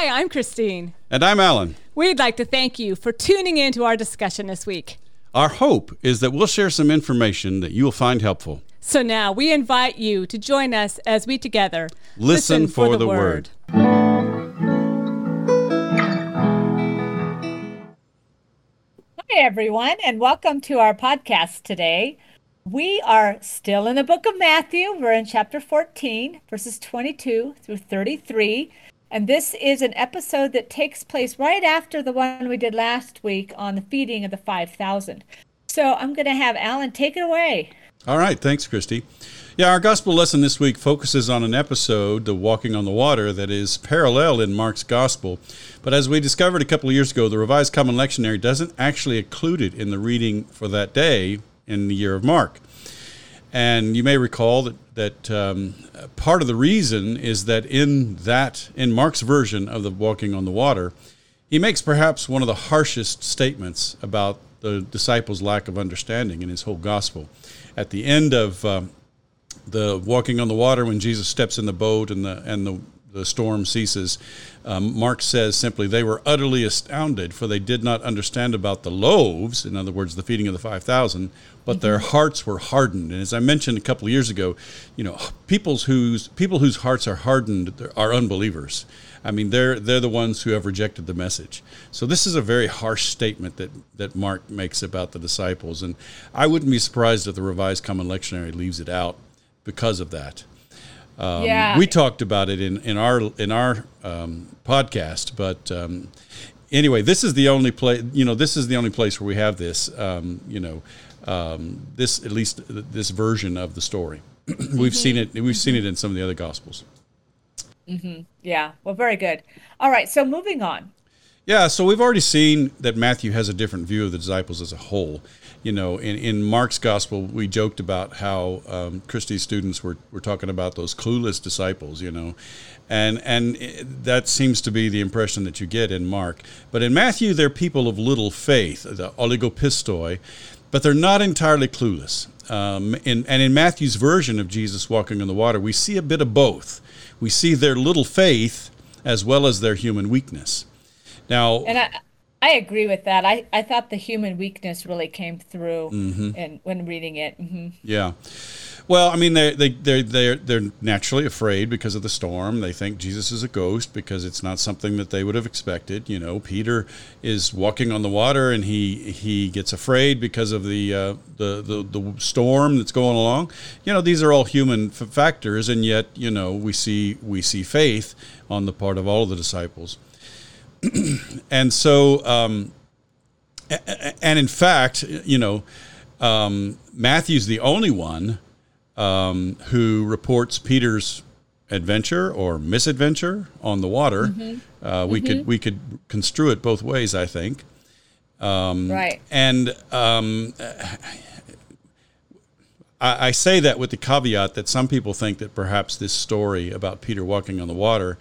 Hi, I'm Christine. And I'm Alan. We'd like to thank you for tuning in to our discussion this week. Our hope is that we'll share some information that you'll find helpful. So now we invite you to join us as we together listen, listen for, for, the, the word. word. Hi, everyone, and welcome to our podcast today. We are still in the book of Matthew. We're in chapter 14, verses 22 through 33. And this is an episode that takes place right after the one we did last week on the feeding of the 5,000. So I'm going to have Alan take it away. All right. Thanks, Christy. Yeah, our gospel lesson this week focuses on an episode, the walking on the water, that is parallel in Mark's gospel. But as we discovered a couple of years ago, the Revised Common Lectionary doesn't actually include it in the reading for that day in the year of Mark. And you may recall that, that um, part of the reason is that in that, in Mark's version of the walking on the water, he makes perhaps one of the harshest statements about the disciples' lack of understanding in his whole gospel. At the end of um, the walking on the water when Jesus steps in the boat and the and the the storm ceases. Um, Mark says simply, they were utterly astounded, for they did not understand about the loaves, in other words, the feeding of the 5,000, but their hearts were hardened. And as I mentioned a couple of years ago, you know, people's whose, people whose hearts are hardened are unbelievers. I mean, they're, they're the ones who have rejected the message. So this is a very harsh statement that, that Mark makes about the disciples. And I wouldn't be surprised if the Revised Common Lectionary leaves it out because of that. Um, yeah. We talked about it in, in our in our um, podcast, but um, anyway, this is the only place. You know, this is the only place where we have this. Um, you know, um, this at least this version of the story. we've mm-hmm. seen it. We've seen it in some of the other gospels. Mm-hmm. Yeah. Well, very good. All right. So moving on. Yeah. So we've already seen that Matthew has a different view of the disciples as a whole you know, in, in Mark's gospel, we joked about how um, Christie's students were, were talking about those clueless disciples, you know, and and that seems to be the impression that you get in Mark. But in Matthew, they're people of little faith, the oligopistoi, but they're not entirely clueless. Um, in, and in Matthew's version of Jesus walking on the water, we see a bit of both. We see their little faith as well as their human weakness. Now, and I, I agree with that. I, I thought the human weakness really came through mm-hmm. in, when reading it. Mm-hmm. Yeah. Well, I mean, they they they they're they're naturally afraid because of the storm. They think Jesus is a ghost because it's not something that they would have expected. You know, Peter is walking on the water and he he gets afraid because of the uh, the, the the storm that's going along. You know, these are all human f- factors, and yet you know we see we see faith on the part of all of the disciples. and so, um, and in fact, you know, um, Matthew's the only one um, who reports Peter's adventure or misadventure on the water. Mm-hmm. Uh, we mm-hmm. could we could construe it both ways, I think. Um, right. And um, I, I, say that with the caveat that some people think that perhaps this story about Peter walking on the water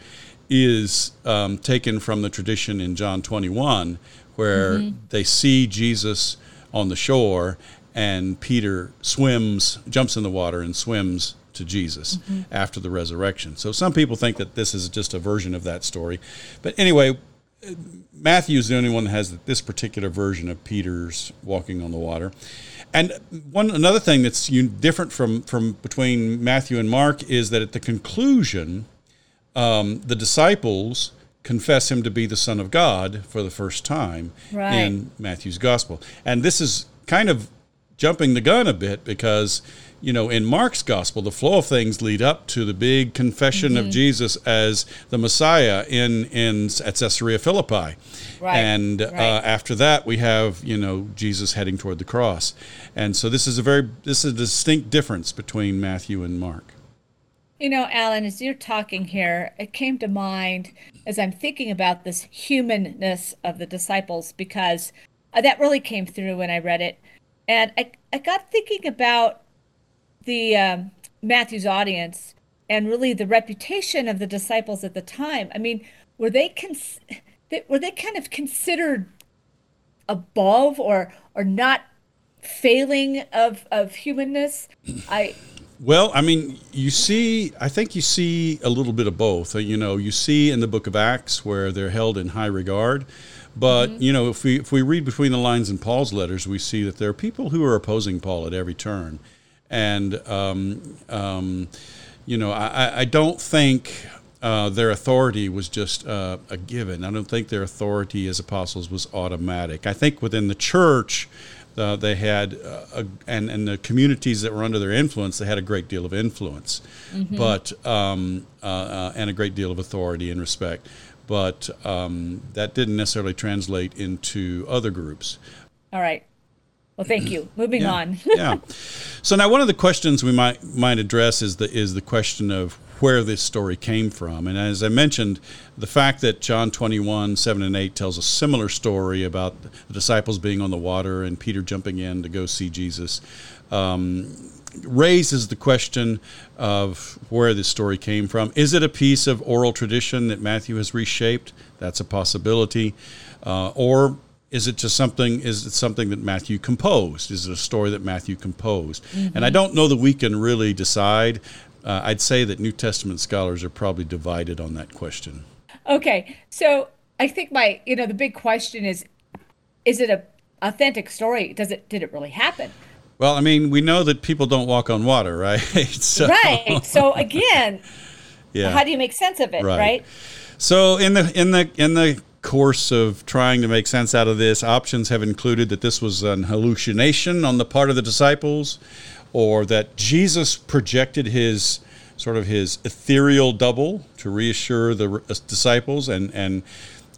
is um, taken from the tradition in John 21, where mm-hmm. they see Jesus on the shore and Peter swims, jumps in the water and swims to Jesus mm-hmm. after the resurrection. So some people think that this is just a version of that story. But anyway, Matthew is the only one that has this particular version of Peter's walking on the water. And one another thing that's different from from between Matthew and Mark is that at the conclusion um, the disciples confess him to be the Son of God for the first time right. in Matthew's gospel. And this is kind of jumping the gun a bit because, you know, in Mark's gospel, the flow of things lead up to the big confession mm-hmm. of Jesus as the Messiah in, in at Caesarea Philippi. Right. And uh, right. Uh, after that, we have, you know, Jesus heading toward the cross. And so this is a very, this is a distinct difference between Matthew and Mark. You know, Alan, as you're talking here, it came to mind as I'm thinking about this humanness of the disciples because uh, that really came through when I read it. And I, I got thinking about the um, Matthew's audience and really the reputation of the disciples at the time. I mean, were they cons- were they kind of considered above or or not failing of of humanness? I Well, I mean, you see, I think you see a little bit of both. You know, you see in the book of Acts where they're held in high regard. But, you know, if we, if we read between the lines in Paul's letters, we see that there are people who are opposing Paul at every turn. And, um, um, you know, I, I- don't think uh, their authority was just uh, a given. I don't think their authority as apostles was automatic. I think within the church, uh, they had, uh, a, and, and the communities that were under their influence, they had a great deal of influence, but um, uh, uh, and a great deal of authority and respect. But um, that didn't necessarily translate into other groups. All right. Well, thank you. Moving Yeah. on. yeah. So now one of the questions we might might address is the is the question of where this story came from. And as I mentioned, the fact that John 21, 7 and 8 tells a similar story about the disciples being on the water and Peter jumping in to go see Jesus um, raises the question of where this story came from. Is it a piece of oral tradition that Matthew has reshaped? That's a possibility. Uh, or is it just something is it something that matthew composed is it a story that matthew composed and i don't know that we can really decide uh, i'd say that new testament scholars are probably divided on that question Okay. So I think my, you know, the big question is, is it a authentic story? Does it, did it really happen? Well i mean we know that people don't walk on water right so, Right. So again, yeah how do you make sense of it? Right. Right. So in the in the in the course of trying to make sense out of this, options have included that this was an hallucination on the part of the disciples, or that Jesus projected his sort of his ethereal double to reassure the disciples, and and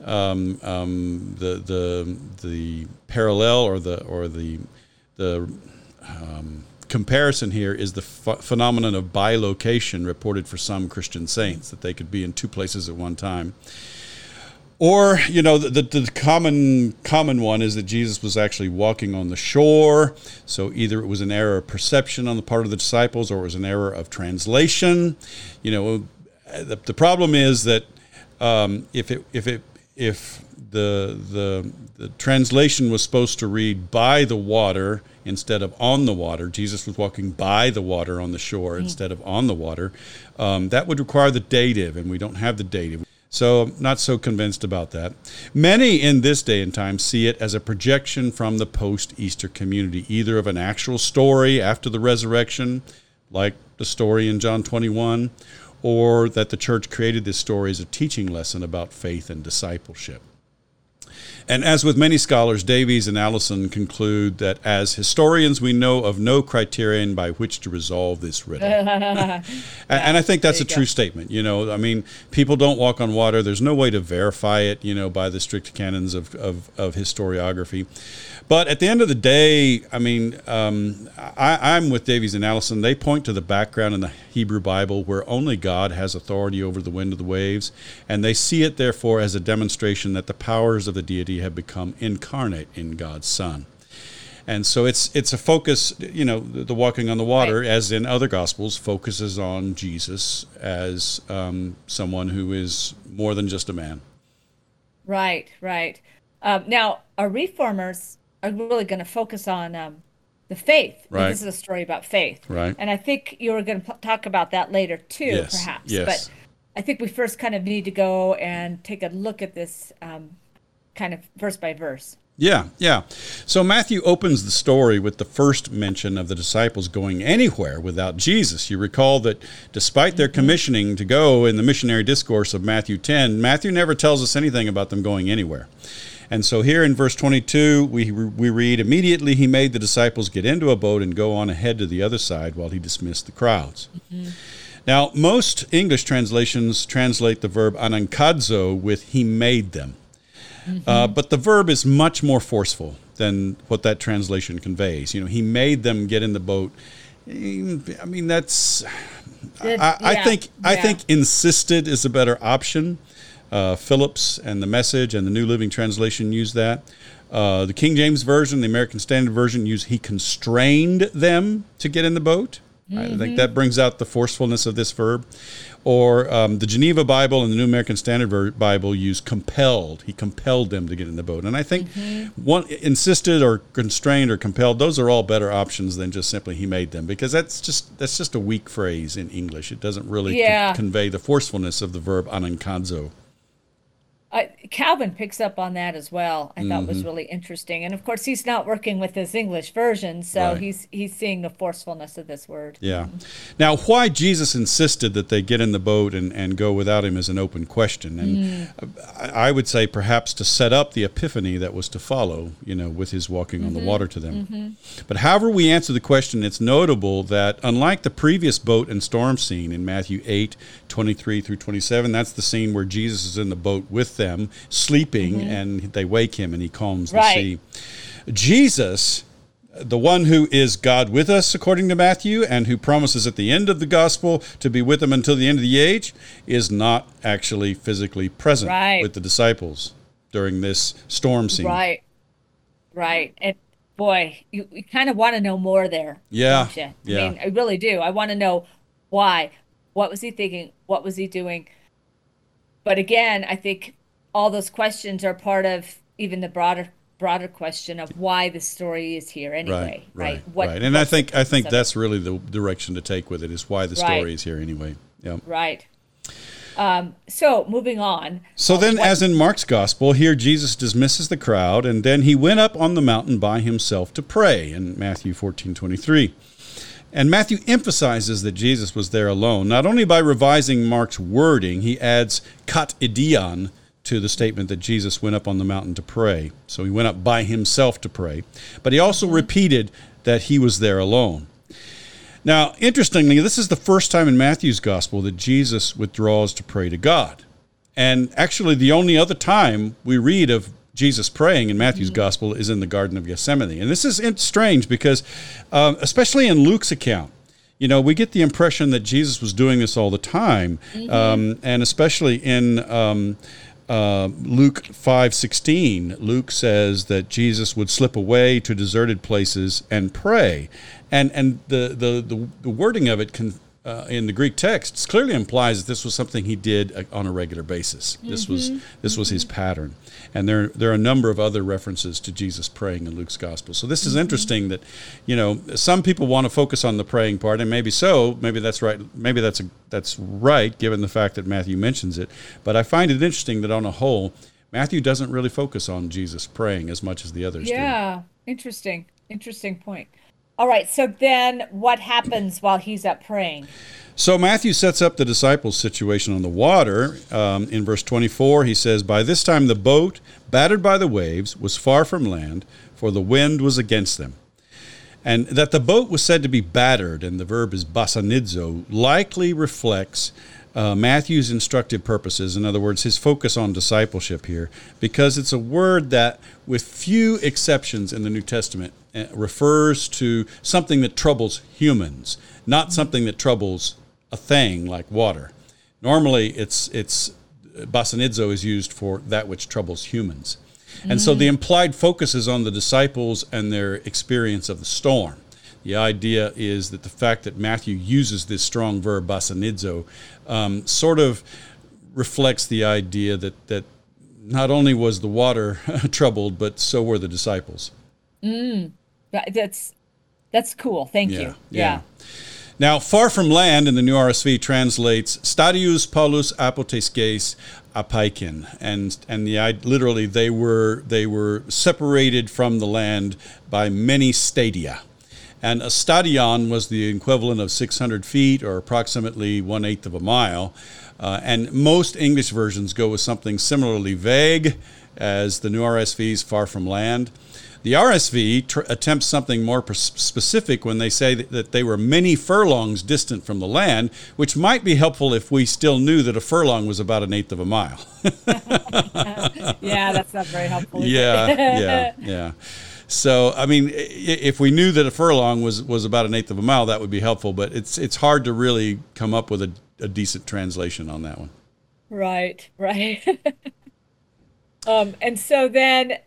um, um, the the the parallel or the or the the um, comparison here is the ph- phenomenon of bilocation reported for some Christian saints that they could be in two places at one time. Or you know the, the, the common common one is that Jesus was actually walking on the shore. So either it was an error of perception on the part of the disciples, or it was an error of translation. You know, the, the problem is that um, if it if it if the the the translation was supposed to read by the water instead of on the water, Jesus was walking by the water on the shore instead of on the water. Um, that would require the dative, and we don't have the dative. So, I'm not so convinced about that. Many in this day and time see it as a projection from the post Easter community, either of an actual story after the resurrection, like the story in John 21, or that the church created this story as a teaching lesson about faith and discipleship. And as with many scholars, Davies and Allison conclude that as historians, we know of no criterion by which to resolve this riddle. and, and I think that's a true go. statement. You know, I mean, people don't walk on water. There's no way to verify it, you know, by the strict canons of, of, of historiography. But at the end of the day, I mean, um, I, I'm with Davies and Allison. They point to the background in the Hebrew Bible where only God has authority over the wind of the waves, and they see it, therefore, as a demonstration that the powers of the deity have become incarnate in God's Son. And so it's it's a focus, you know, the, the walking on the water, Right. as in other gospels, focuses on Jesus as um, someone who is more than just a man. Right, right. Um, now, our reformers are really going to focus on um, the faith. Right. This is a story about faith. Right. And I think you were going to talk about that later too, Yes, perhaps. yes. But I think we first kind of need to go and take a look at this um, kind of verse by verse. Yeah, yeah. So Matthew opens the story with the first mention of the disciples going anywhere without Jesus. You recall that despite their commissioning to go in the missionary discourse of Matthew 10, Matthew never tells us anything about them going anywhere. And so here in verse 22, we, we read, Immediately he made the disciples get into a boat and go on ahead to the other side while he dismissed the crowds. Now, most English translations translate the verb anankadzo with he made them. Uh, but the verb is much more forceful than what that translation conveys. You know, he made them get in the boat. I mean, that's. I, I Yeah, think I think insisted is a better option. Uh, Phillips and the Message and the New Living Translation use that. Uh, the King James Version, the American Standard Version use he constrained them to get in the boat. I think that brings out the forcefulness of this verb. Or um, the Geneva Bible and the New American Standard Bible use compelled. He compelled them to get in the boat. And I think one insisted or constrained or compelled, those are all better options than just simply he made them because that's just that's just a weak phrase in English. It doesn't really con- convey the forcefulness of the verb anankazo. I, Calvin picks up on that as well. I thought Mm-hmm. was really interesting, and of course, he's not working with his English version, so Right. he's he's seeing the forcefulness of this word. Yeah. Now, why Jesus insisted that they get in the boat and, and go without him is an open question. And mm. I, I would say perhaps to set up the epiphany that was to follow, you know, with his walking on the mm-hmm. water to them. Mm-hmm. But however we answer the question, it's notable that unlike the previous boat and storm scene in Matthew 8, 23 through 27, that's the scene where Jesus is in the boat with them, sleeping, mm-hmm. and they wake him and he calms Right. the sea. Jesus the one who is God with us, according to Matthew, and who promises at the end of the gospel to be with them until the end of the age, is not actually physically present Right. with the disciples during this storm scene. Right, right, and boy, you, you kind of want to know more there. Yeah, yeah. I mean, I really do. I want to know why. What was he thinking? What was he doing? But again, I think all those questions are part of even the broader broader question of why the story is here anyway, Right, right, What- right. And I think I think that's really the direction to take with it is why the Right. story is here anyway. Yeah. right. Um, so moving on. So then, as in Mark's gospel, here Jesus dismisses the crowd, and then he went up on the mountain by himself to pray in Matthew 14 23. And Matthew emphasizes that Jesus was there alone, not only by revising Mark's wording, he adds kat idion to the statement that Jesus went up on the mountain to pray. So he went up by himself to pray, but he also repeated that he was there alone. Now, interestingly, this is the first time in Matthew's gospel that Jesus withdraws to pray to God. And actually, the only other time we read of Jesus praying in Matthew's gospel is in the Garden of Gethsemane. And this is strange because, um, especially in Luke's account, you know, we get the impression that Jesus was doing this all the time, um, and especially in um, uh, Luke five sixteen, Luke says that Jesus would slip away to deserted places and pray, and and the the the, the wording of it can. Uh, in the Greek text, clearly implies that this was something he did uh, on a regular basis. This was this was his pattern, and there there are a number of other references to Jesus praying in Luke's gospel. So this is interesting that, you know, some people want to focus on the praying part, and maybe so, maybe that's right, maybe that's a, that's right given the fact that Matthew mentions it. But I find it interesting that on a whole, Matthew doesn't really focus on Jesus praying as much as the others do. Yeah, interesting. Interesting point. All right, so then what happens while he's up praying? So Matthew sets up the disciples' situation on the water. Um, in verse 24, he says, By this time the boat, battered by the waves, was far from land, for the wind was against them. And that the boat was said to be battered, and the verb is basanidzo, likely reflects uh, Matthew's instructive purposes. In other words, his focus on discipleship here, because it's a word that, with few exceptions in the New Testament, uh, refers to something that troubles humans, not something that troubles a thing like water. Normally, it's it's basanidzo is used for that which troubles humans. And so the implied focus is on the disciples and their experience of the storm. The idea is that the fact that Matthew uses this strong verb basanidzo um, sort of reflects the idea that, that not only was the water troubled, but so were the disciples. That- That's that's cool. Thank you. Yeah. Now, far from land in the New RSV translates stadius Paulus apotesges apaikin, and and the literally they were they were separated from the land by many stadia, and a stadion was the equivalent of 600 feet or approximately one eighth of a mile, uh, and most English versions go with something similarly vague as the New RSV's far from land. The RSV tr- attempts something more specific when they say that, that they were many furlongs distant from the land, which might be helpful if we still knew that a furlong was about an eighth of a mile. Yeah, that's not very helpful. yeah, yeah, yeah. So, I mean, if we knew that a furlong was, was about an eighth of a mile, that would be helpful. But it's it's hard to really come up with a, a decent translation on that one. Right, right. um, and so then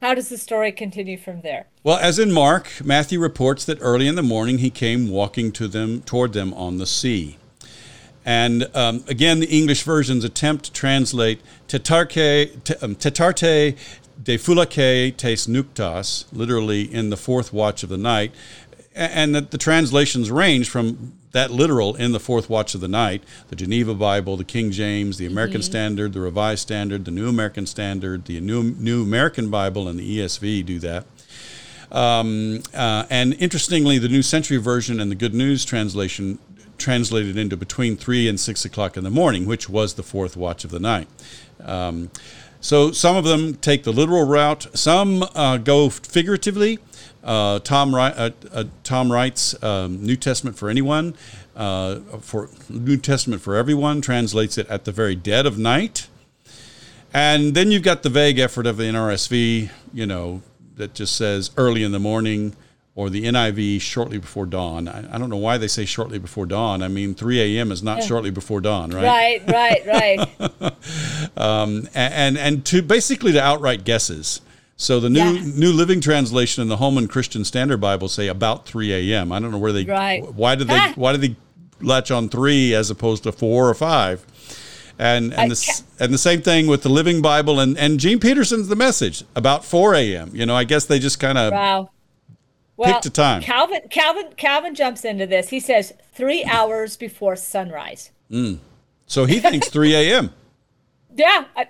How does the story continue from there? Well, as in Mark, Matthew reports that early in the morning he came walking to them toward them on the sea. And um, again, the English versions attempt to translate tetarke, um, tetarte de fulake tes nuktas, literally in the fourth watch of the night. And that the translations range from that literal in the fourth watch of the night, the Geneva Bible, the King James, the American mm-hmm. Standard, the Revised Standard, the New American Standard, the New, New American Bible, and the ESV do that. Um, uh, and interestingly, the New Century Version and the Good News translation translated into between three and six o'clock in the morning, which was the fourth watch of the night. Um, so some of them take the literal route, some uh, go figuratively. Uh, Tom, uh, uh, Tom Wright's um, New Testament for anyone, uh, for New Testament for everyone, translates it at the very dead of night. And then you've got the vague effort of the NRSV, you know, that just says early in the morning or the NIV shortly before dawn. I, I, don't know why they say shortly before dawn. I mean, 3 a.m. is not shortly before dawn, right? Right, right, right. um, and and to basically to outright guesses. So the new yeah. New Living Translation and the Holman Christian Standard Bible say about 3 a.m. I don't know where they. Right. Why did they? Ah. Why did they latch on three as opposed to four or five? And and the and the same thing with the Living Bible and and Gene Peterson's The Message about 4 a.m. You know, I guess they just kind of wow well, time. Calvin Calvin Calvin jumps into this. He says three hours before sunrise. Mm. So he thinks 3 a.m. Yeah, I,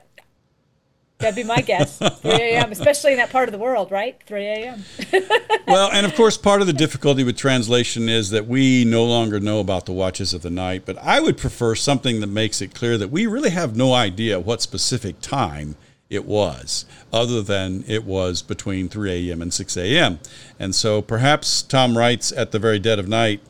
that'd be my guess. 3 a.m., especially in that part of the world, right? 3 a.m. well, and of course, part of the difficulty with translation is that we no longer know about the watches of the night. But I would prefer something that makes it clear that we really have no idea what specific time it was, other than it was between 3 a.m. and 6 a.m. And so perhaps Tom Wright's at the very dead of night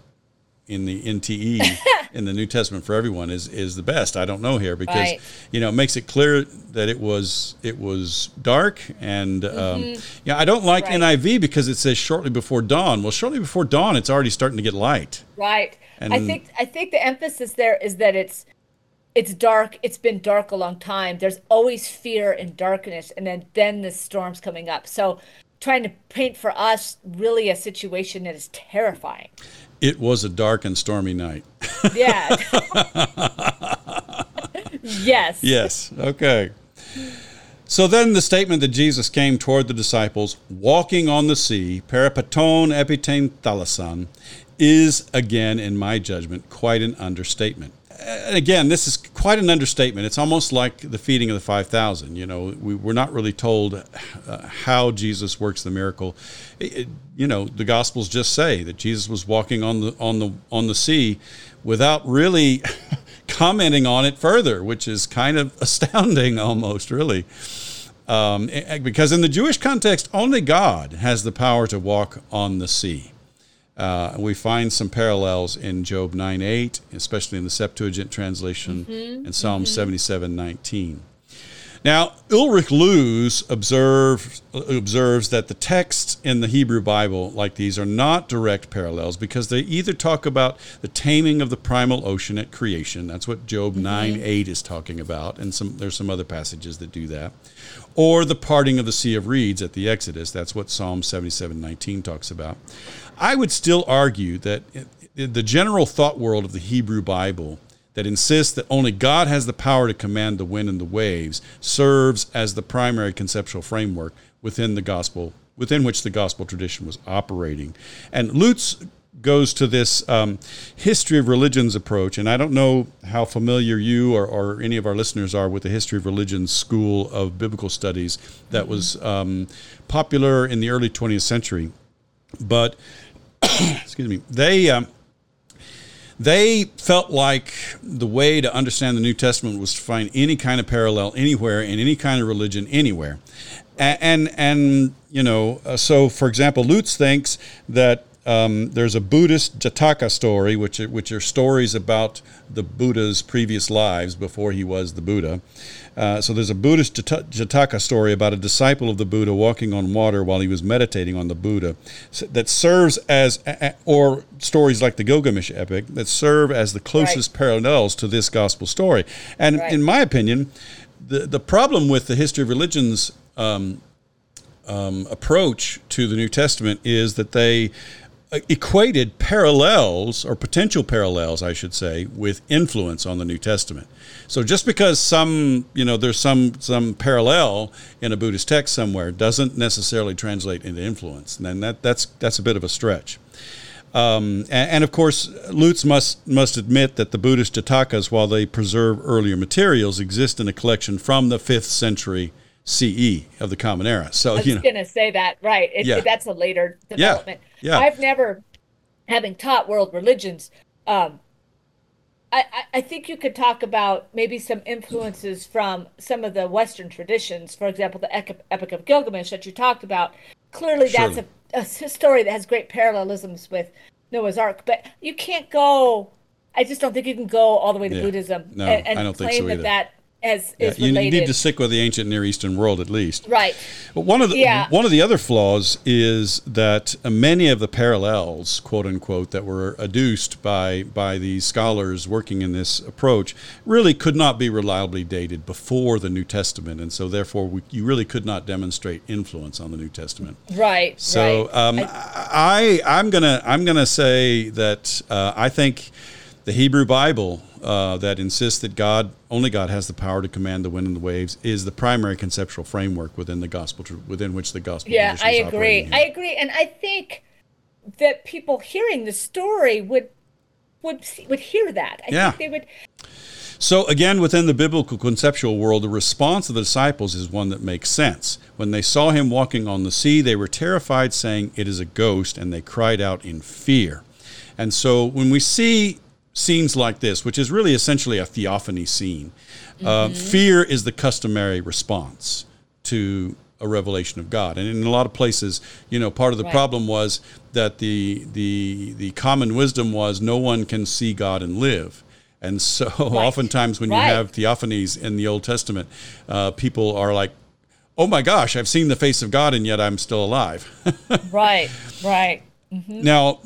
in the NTE in the New Testament for everyone is is the best. I don't know here because right. you know it makes it clear that it was it was dark and um, mm-hmm. yeah I don't like right. NIV because it says shortly before dawn. Well, shortly before dawn, it's already starting to get light. Right. And I think I think the emphasis there is that it's it's dark it's been dark a long time. There's always fear and darkness and then then the storm's coming up. So trying to paint for us really a situation that is terrifying. It was a dark and stormy night. Yeah. Yes. Yes okay. So then the statement that Jesus came toward the disciples, walking on the sea, peripaton epitene thalasan, is again, in my judgment, quite an understatement again, this is quite an understatement. It's almost like the feeding of the 5,000. You know, we, we're not really told uh, how Jesus works the miracle. It, it, you know, the Gospels just say that Jesus was walking on the, on the, on the sea without really commenting on it further, which is kind of astounding almost, really. Um, because in the Jewish context, only God has the power to walk on the sea. Uh, we find some parallels in Job 9 8, especially in the Septuagint translation, mm-hmm, and Psalm mm-hmm. 77 19. Now, Ulrich Luz observe, observes that the texts in the Hebrew Bible, like these, are not direct parallels because they either talk about the taming of the primal ocean at creation, that's what Job mm-hmm. 9 8 is talking about, and some, there's some other passages that do that, or the parting of the Sea of Reeds at the Exodus, that's what Psalm 77 19 talks about. I would still argue that the general thought world of the Hebrew Bible that insists that only God has the power to command the wind and the waves serves as the primary conceptual framework within the gospel, within which the gospel tradition was operating. And Luz goes to this um, history of religions approach, and I don't know how familiar you or, or, any of our listeners are with the history of religions school of biblical studies that was um, popular in the early 20th century. But excuse me, they um, they felt like the way to understand the New Testament was to find any kind of parallel anywhere in any kind of religion anywhere, and and, and you know, uh, so for example, Luz thinks that um, there's a Buddhist Jataka story, which are, which are stories about the Buddha's previous lives before he was the Buddha. Uh, so there's a Buddhist Jataka story about a disciple of the Buddha walking on water while he was meditating on the Buddha that serves as, or stories like the Gilgamesh epic that serve as the closest right. parallels to this gospel story. And right. in my opinion, the, the problem with the history of religions um, um, approach to the New Testament is that they equated parallels or potential parallels, I should say, with influence on the New Testament. So just because some, you know, there's some some parallel in a Buddhist text somewhere doesn't necessarily translate into influence, and that that's that's a bit of a stretch. Um, and, and, of course, Luz must must admit that the Buddhist Jatakas, while they preserve earlier materials, exist in a collection from the fifth century CE of the Common Era. So I was you know, going to say that right. It, Yeah. that's a later development. Yeah. yeah. I've never, having taught world religions, um, I, I- think you could talk about maybe some influences from some of the Western traditions. For example, the Epic of Gilgamesh that you talked about. Clearly, that's a, a, story that has great parallelisms with Noah's Ark. But you can't go. I just don't think you can go all the way to Yeah. Buddhism No, and, and I don't think claim so that that as yeah, is you, you related. need to stick with the ancient Near Eastern world at least. right. But one of the Yeah. one of the other flaws is that many of the parallels, quote unquote, that were adduced by by these scholars working in this approach, really could not be reliably dated before the New Testament, and so therefore we, you really could not demonstrate influence on the New Testament. Right. So right. um, I, I'm gonna I'm gonna say that uh, I think the Hebrew Bible uh, that insists that God only God has the power to command the wind and the waves is the primary conceptual framework within the gospel within which the gospel. Yeah, I agree. I agree, and I think that people hearing the story would would would hear that. I Yeah. think they would. So again, within the biblical conceptual world, the response of the disciples is one that makes sense. When they saw him walking on the sea, they were terrified, saying, "It is a ghost," and they cried out in fear. And so when we see scenes like this, which is really essentially a theophany scene, uh, fear is the customary response to a revelation of God. And in a lot of places, you know, part of the Right. problem was that the the the common wisdom was no one can see God and live. And so oftentimes when you have theophanies in the Old Testament, uh, people are like, "Oh my gosh, I've seen the face of God and yet I'm still alive." Right. Right. Now,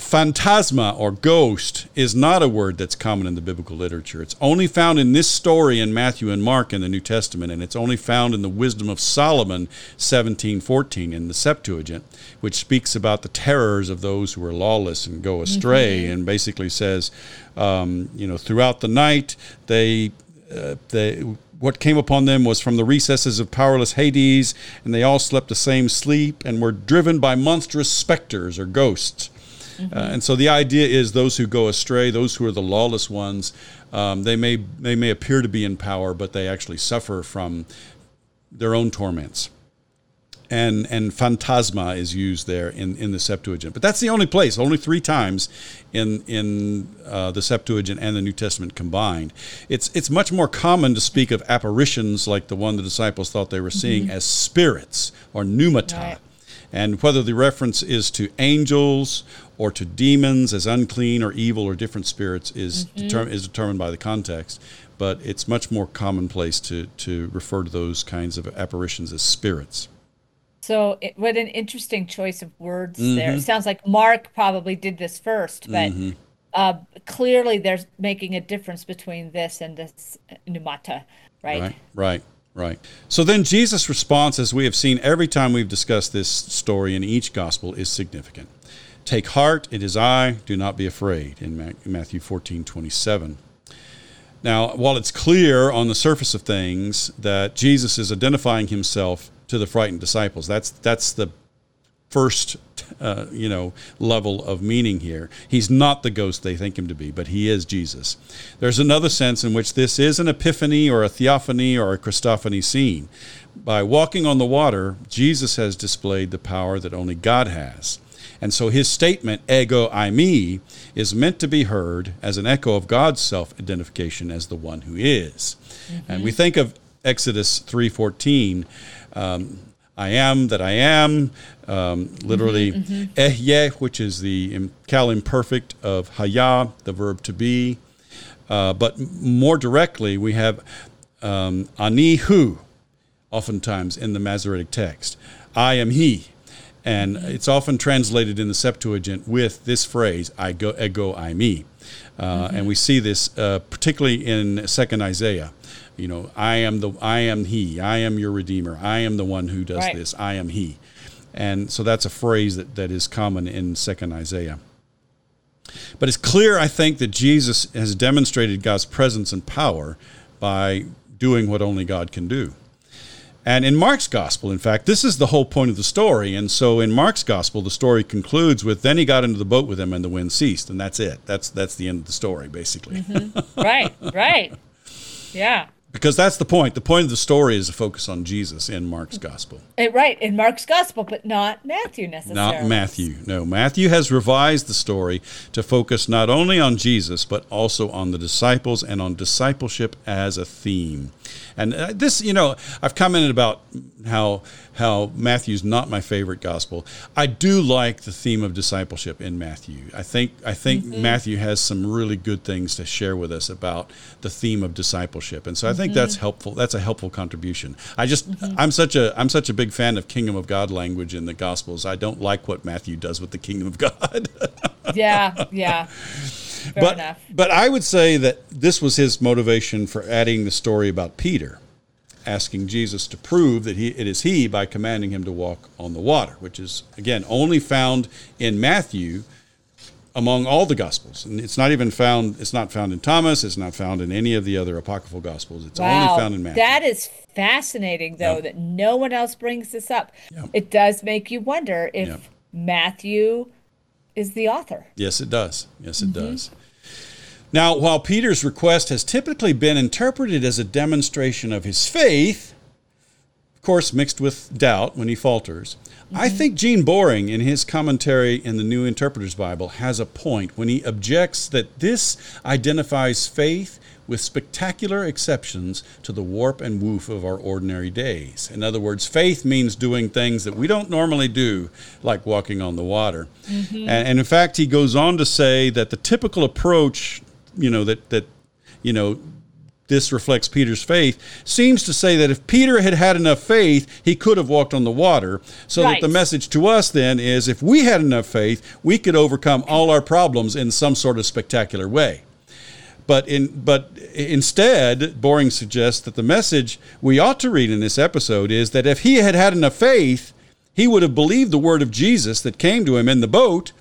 phantasma or ghost is not a word that's common in the biblical literature. It's only found in this story in Matthew and Mark in the New Testament, and it's only found in the Wisdom of Solomon 17:14 in the Septuagint, which speaks about the terrors of those who are lawless and go astray, and basically says, um, you know, throughout the night they uh, they what came upon them was from the recesses of powerless Hades, and they all slept the same sleep and were driven by monstrous specters or ghosts. Uh, and so the idea is those who go astray, those who are the lawless ones, um, they may they may appear to be in power, but they actually suffer from their own torments. And and phantasma is used there in, in the Septuagint, but that's the only place, only three times in in uh, the Septuagint and the New Testament combined. It's it's much more common to speak of apparitions like the one the disciples thought they were seeing as spirits or pneumata. Right. And whether the reference is to angels or to demons as unclean or evil or different spirits is, determ- is determined by the context. But it's much more commonplace to, to refer to those kinds of apparitions as spirits. So, it, what an interesting choice of words Mm-hmm. there. It sounds like Mark probably did this first, but uh, clearly there's making a difference between this and this pneumata, right? Right, right, right. So then Jesus' response, as we have seen every time we've discussed this story in each gospel, is significant. Take heart, it is I, do not be afraid, in Matthew 14, 27. Now, while it's clear on the surface of things that Jesus is identifying himself to the frightened disciples, that's, that's the first uh, you know level of meaning here. He's not the ghost they think him to be but he is jesus. There's another sense in which this is an epiphany or a theophany or a christophany scene. By walking on the water jesus has displayed the power that only god has. And so his statement ego eimi is meant to be heard as an echo of god's self-identification as the one who is. And we think of exodus 3.14 um, I am that I am, um, literally ehyeh, which is the qal imperfect of haya, the verb to be. Uh, but more directly, we have um, ani hu, oftentimes in the Masoretic text. I am he. And it's often translated in the Septuagint with this phrase, I go, ego, I me. Uh, And we see this uh, particularly in Second Isaiah. You know, I am the, I am He, I am your Redeemer, I am the one who does Right. this, I am He. And so that's a phrase that, that is common in Second Isaiah. But it's clear, I think, that Jesus has demonstrated God's presence and power by doing what only God can do. And in Mark's gospel, in fact, this is the whole point of the story. And so in Mark's gospel, the story concludes with then he got into the boat with him and the wind ceased. And that's it. That's that's the end of the story, basically. Mm-hmm. right, right. Yeah. Because that's the point. The point of the story is to focus on Jesus in Mark's gospel. Eh, right, in Mark's gospel, but not Matthew necessarily. Not Matthew. No, Matthew has revised the story to focus not only on Jesus, but also on the disciples and on discipleship as a theme. And uh, this, you know, I've commented about how how Matthew's not my favorite gospel. I do like the theme of discipleship in Matthew. I think I think mm-hmm. Matthew has some really good things to share with us about the theme of discipleship. And so I think mm-hmm. that's helpful. That's a helpful contribution. I just mm-hmm. I'm such a I'm such a big fan of kingdom of God language in the gospels. I don't like what Matthew does with the kingdom of God. Yeah, yeah. Fair but enough. but I would say that this was his motivation for adding the story about Peter, asking Jesus to prove that he it is he by commanding him to walk on the water, which is again only found in Matthew among all the gospels. And it's not even found it's not found in Thomas, it's not found in any of the other apocryphal gospels. It's only found in Matthew. that is fascinating, though, Yep. that no one else brings this up. Yep. It does make you wonder if Yep. Matthew is the author. Yes, it does. Yes, it mm-hmm. does. Now, while Peter's request has typically been interpreted as a demonstration of his faith, of course, mixed with doubt when he falters, I mm-hmm. think Gene Boring, in his commentary in the New Interpreter's Bible, has a point when he objects that this identifies faith with spectacular exceptions to the warp and woof of our ordinary days. In other words, faith means doing things that we don't normally do, like walking on the water. Mm-hmm. And, and in fact, he goes on to say that the typical approach, you know, that that you know this reflects Peter's faith, seems to say that if Peter had had enough faith, he could have walked on the water. So that the message to us then is if we had enough faith, we could overcome all our problems in some sort of spectacular way. But in but instead, Boring suggests that the message we ought to read in this episode is that if he had had enough faith, he would have believed the word of Jesus that came to him in the boat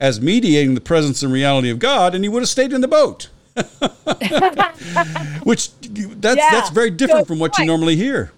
as mediating the presence and reality of God, and he would have stayed in the boat. Which that's Yeah, that's very different good from what you normally hear.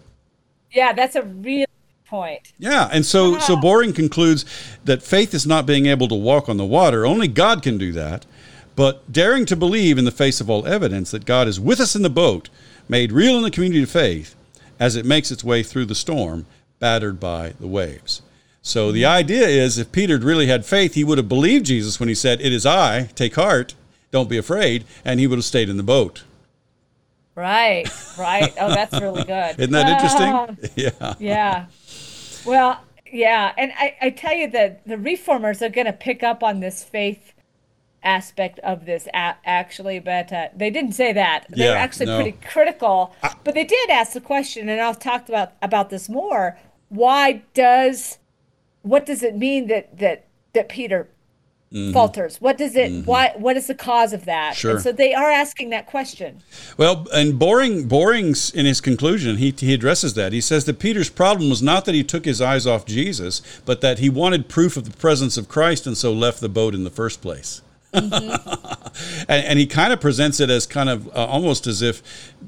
Yeah, that's a real point. Yeah, and so so Boring concludes that faith is not being able to walk on the water. Only God can do that. But daring to believe in the face of all evidence that God is with us in the boat, made real in the community of faith, as it makes its way through the storm, battered by the waves. So the idea is if Peter had really had faith, he would have believed Jesus when he said, It is I, take heart, don't be afraid, and he would have stayed in the boat. Right, right. Oh, that's really good. Isn't that interesting? yeah. yeah. Well, yeah, and I, I tell you that the reformers are going to pick up on this faith aspect of this a- actually, but uh, they didn't say that. They were actually no. pretty critical, but they did ask the question, and I'll talk about about this more. Why does what does it mean that that that Peter falters? What does it? Why? What is the cause of that? Mm-hmm. Sure. And so they are asking that question. Well, and Boring, Boring's in his conclusion, he, he addresses that. He says that Peter's problem was not that he took his eyes off Jesus, but that he wanted proof of the presence of Christ and so left the boat in the first place. and, and he kind of presents it as kind of uh, almost as if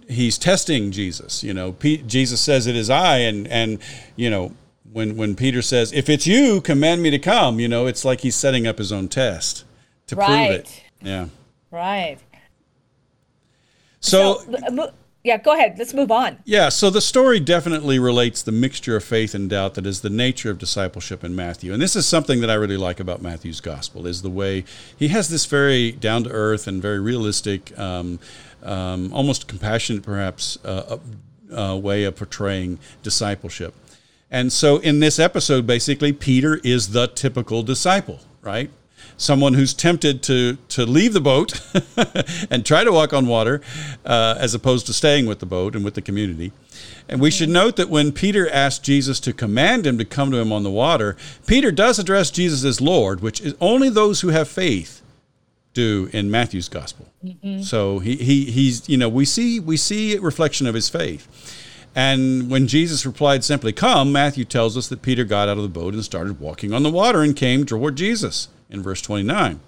he's testing Jesus. You know, Pe- Jesus says it is I, and and you know when when Peter says if it's you, command me to come. You know, it's like he's setting up his own test to prove it. Yeah. Right. So, Uh, mo- yeah, go ahead. Let's move on. Yeah, so the story definitely relates the mixture of faith and doubt that is the nature of discipleship in Matthew. And this is something that I really like about Matthew's gospel is the way he has this very down to earth and very realistic, um, um, almost compassionate perhaps uh, uh, way of portraying discipleship. And so in this episode, basically, Peter is the typical disciple, right? someone who's tempted to to leave the boat and try to walk on water, uh, as opposed to staying with the boat and with the community. And we should note that when Peter asked Jesus to command him to come to him on the water, Peter does address Jesus as Lord, which is only those who have faith do in Matthew's gospel. Mm-hmm. So he, he he's you know we see we see a reflection of his faith. And when Jesus replied simply, Come, Matthew tells us that Peter got out of the boat and started walking on the water and came toward Jesus in verse 29.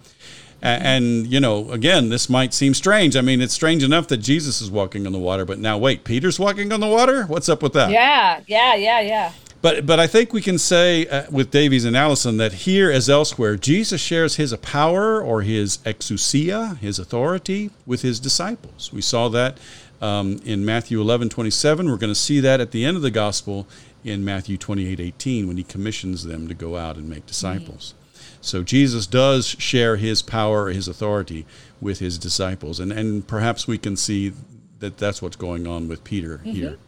And, you know, again, this might seem strange. I mean, it's strange enough that Jesus is walking on the water, but now wait, Peter's walking on the water? What's up with that? Yeah, yeah, yeah, yeah. But, but I think we can say uh, with Davies and Allison that here as elsewhere, Jesus shares his power or his exousia, his authority, with his disciples. We saw that um, in Matthew 11 27. We're going to see that at the end of the gospel in Matthew 28 18 when he commissions them to go out and make disciples. Mm-hmm. So Jesus does share his power, his authority with his disciples. And, and perhaps we can see that that's what's going on with Peter mm-hmm. here.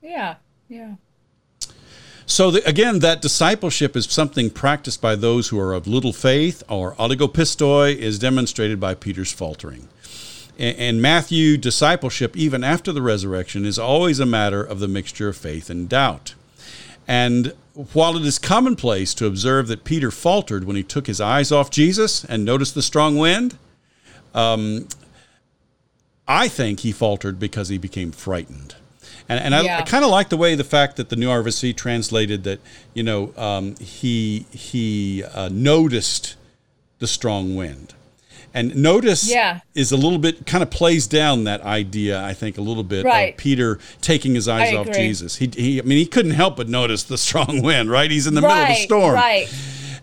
Yeah, yeah. So the, again, that discipleship is something practiced by those who are of little faith, or oligopistoi is demonstrated by Peter's faltering. And Matthew, discipleship, even after the resurrection, is always a matter of the mixture of faith and doubt. And while it is commonplace to observe that Peter faltered when he took his eyes off Jesus and noticed the strong wind, um, I think he faltered because he became frightened. And, and yeah. I, I kind of like the way the fact that the New RSV translated that, you know, um, he, he uh, noticed the strong wind. And notice yeah. is a little bit kind of plays down that idea, I think, a little bit right. of Peter taking his eyes I off agree. Jesus. He, he, I mean, he couldn't help but notice the strong wind, right? He's in the right, middle of a storm. Right.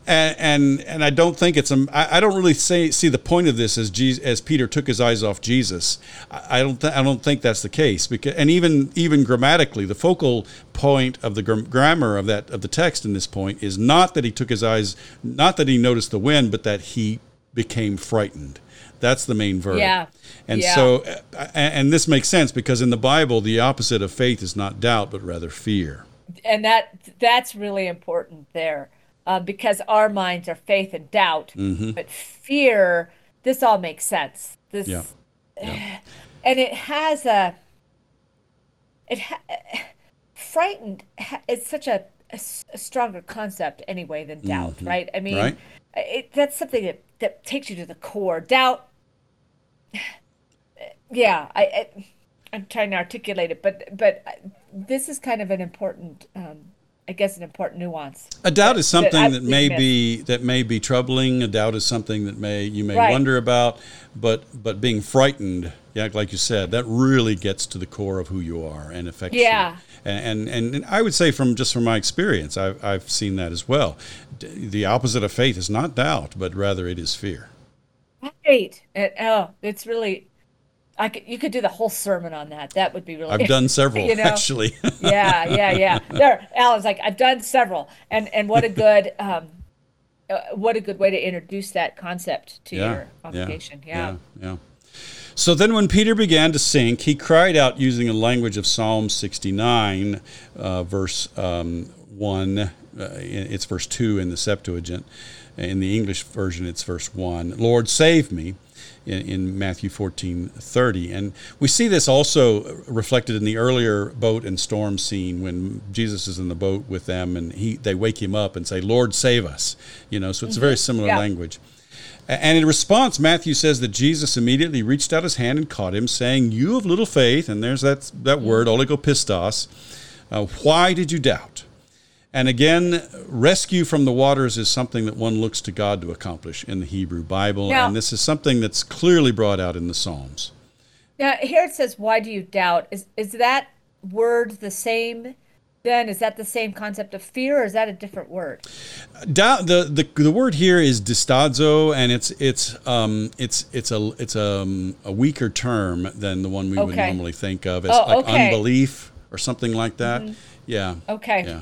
And, and and I don't think it's a, I don't really say, see the point of this as Jesus, as Peter took his eyes off Jesus. I don't th- I don't think that's the case because and even even grammatically the focal point of the gr- grammar of that of the text in this point is not that he took his eyes not that he noticed the wind but that he became frightened. That's the main verb. Yeah. And yeah. so, and this makes sense because in the Bible, the opposite of faith is not doubt, but rather fear. And that that's really important there, uh, because our minds are faith and doubt, mm-hmm. but fear. This all makes sense. This, yeah. yeah. and it has a. It ha- frightened. It's such a, a, a, stronger concept anyway than doubt, mm-hmm. right? I mean, right? It, that's something that that takes you to the core. Doubt. Yeah, I, I I'm trying to articulate it, but but this is kind of an important, um, I guess, an important nuance. A doubt is something that, that may be that may be troubling. A doubt is something that may you may right. wonder about, but but being frightened, yeah, like you said, that really gets to the core of who you are and affects yeah. you. And, and and I would say from just from my experience, I've I've seen that as well the opposite of faith is not doubt, but rather it is fear. Right. It, oh, it's really. I could, you could do the whole sermon on that. That would be really. I've done several you know? actually. yeah, yeah, yeah. There, Alan's like I've done several, and and what a good, um, uh, what a good way to introduce that concept to yeah, your congregation. Yeah, yeah, yeah. yeah. So then, when Peter began to sink, he cried out using the language of Psalm 69, uh, verse um, 1 uh, it's verse 2 in the Septuagint. In the English version, it's verse 1. Lord, save me. In, in, Matthew 14 30. And we see this also reflected in the earlier boat and storm scene when Jesus is in the boat with them and he, they wake him up and say, Lord, save us. You know, so it's mm-hmm. a very similar yeah. language. And in response, Matthew says that Jesus immediately reached out his hand and caught him, saying, You of little faith, and there's that, that word, mm-hmm. oligopistos, uh, why did you doubt? And again, rescue from the waters is something that one looks to God to accomplish in the Hebrew Bible. Now, and this is something that's clearly brought out in the Psalms. Now, here it says, Why do you doubt? Is, is that word the same? Then is that the same concept of fear, or is that a different word? Doubt the, the the word here is distazo, and it's it's um it's it's a it's a, um, a weaker term than the one we okay. would normally think of as oh, like okay. unbelief or something like that. Mm-hmm. Yeah. Okay. Yeah.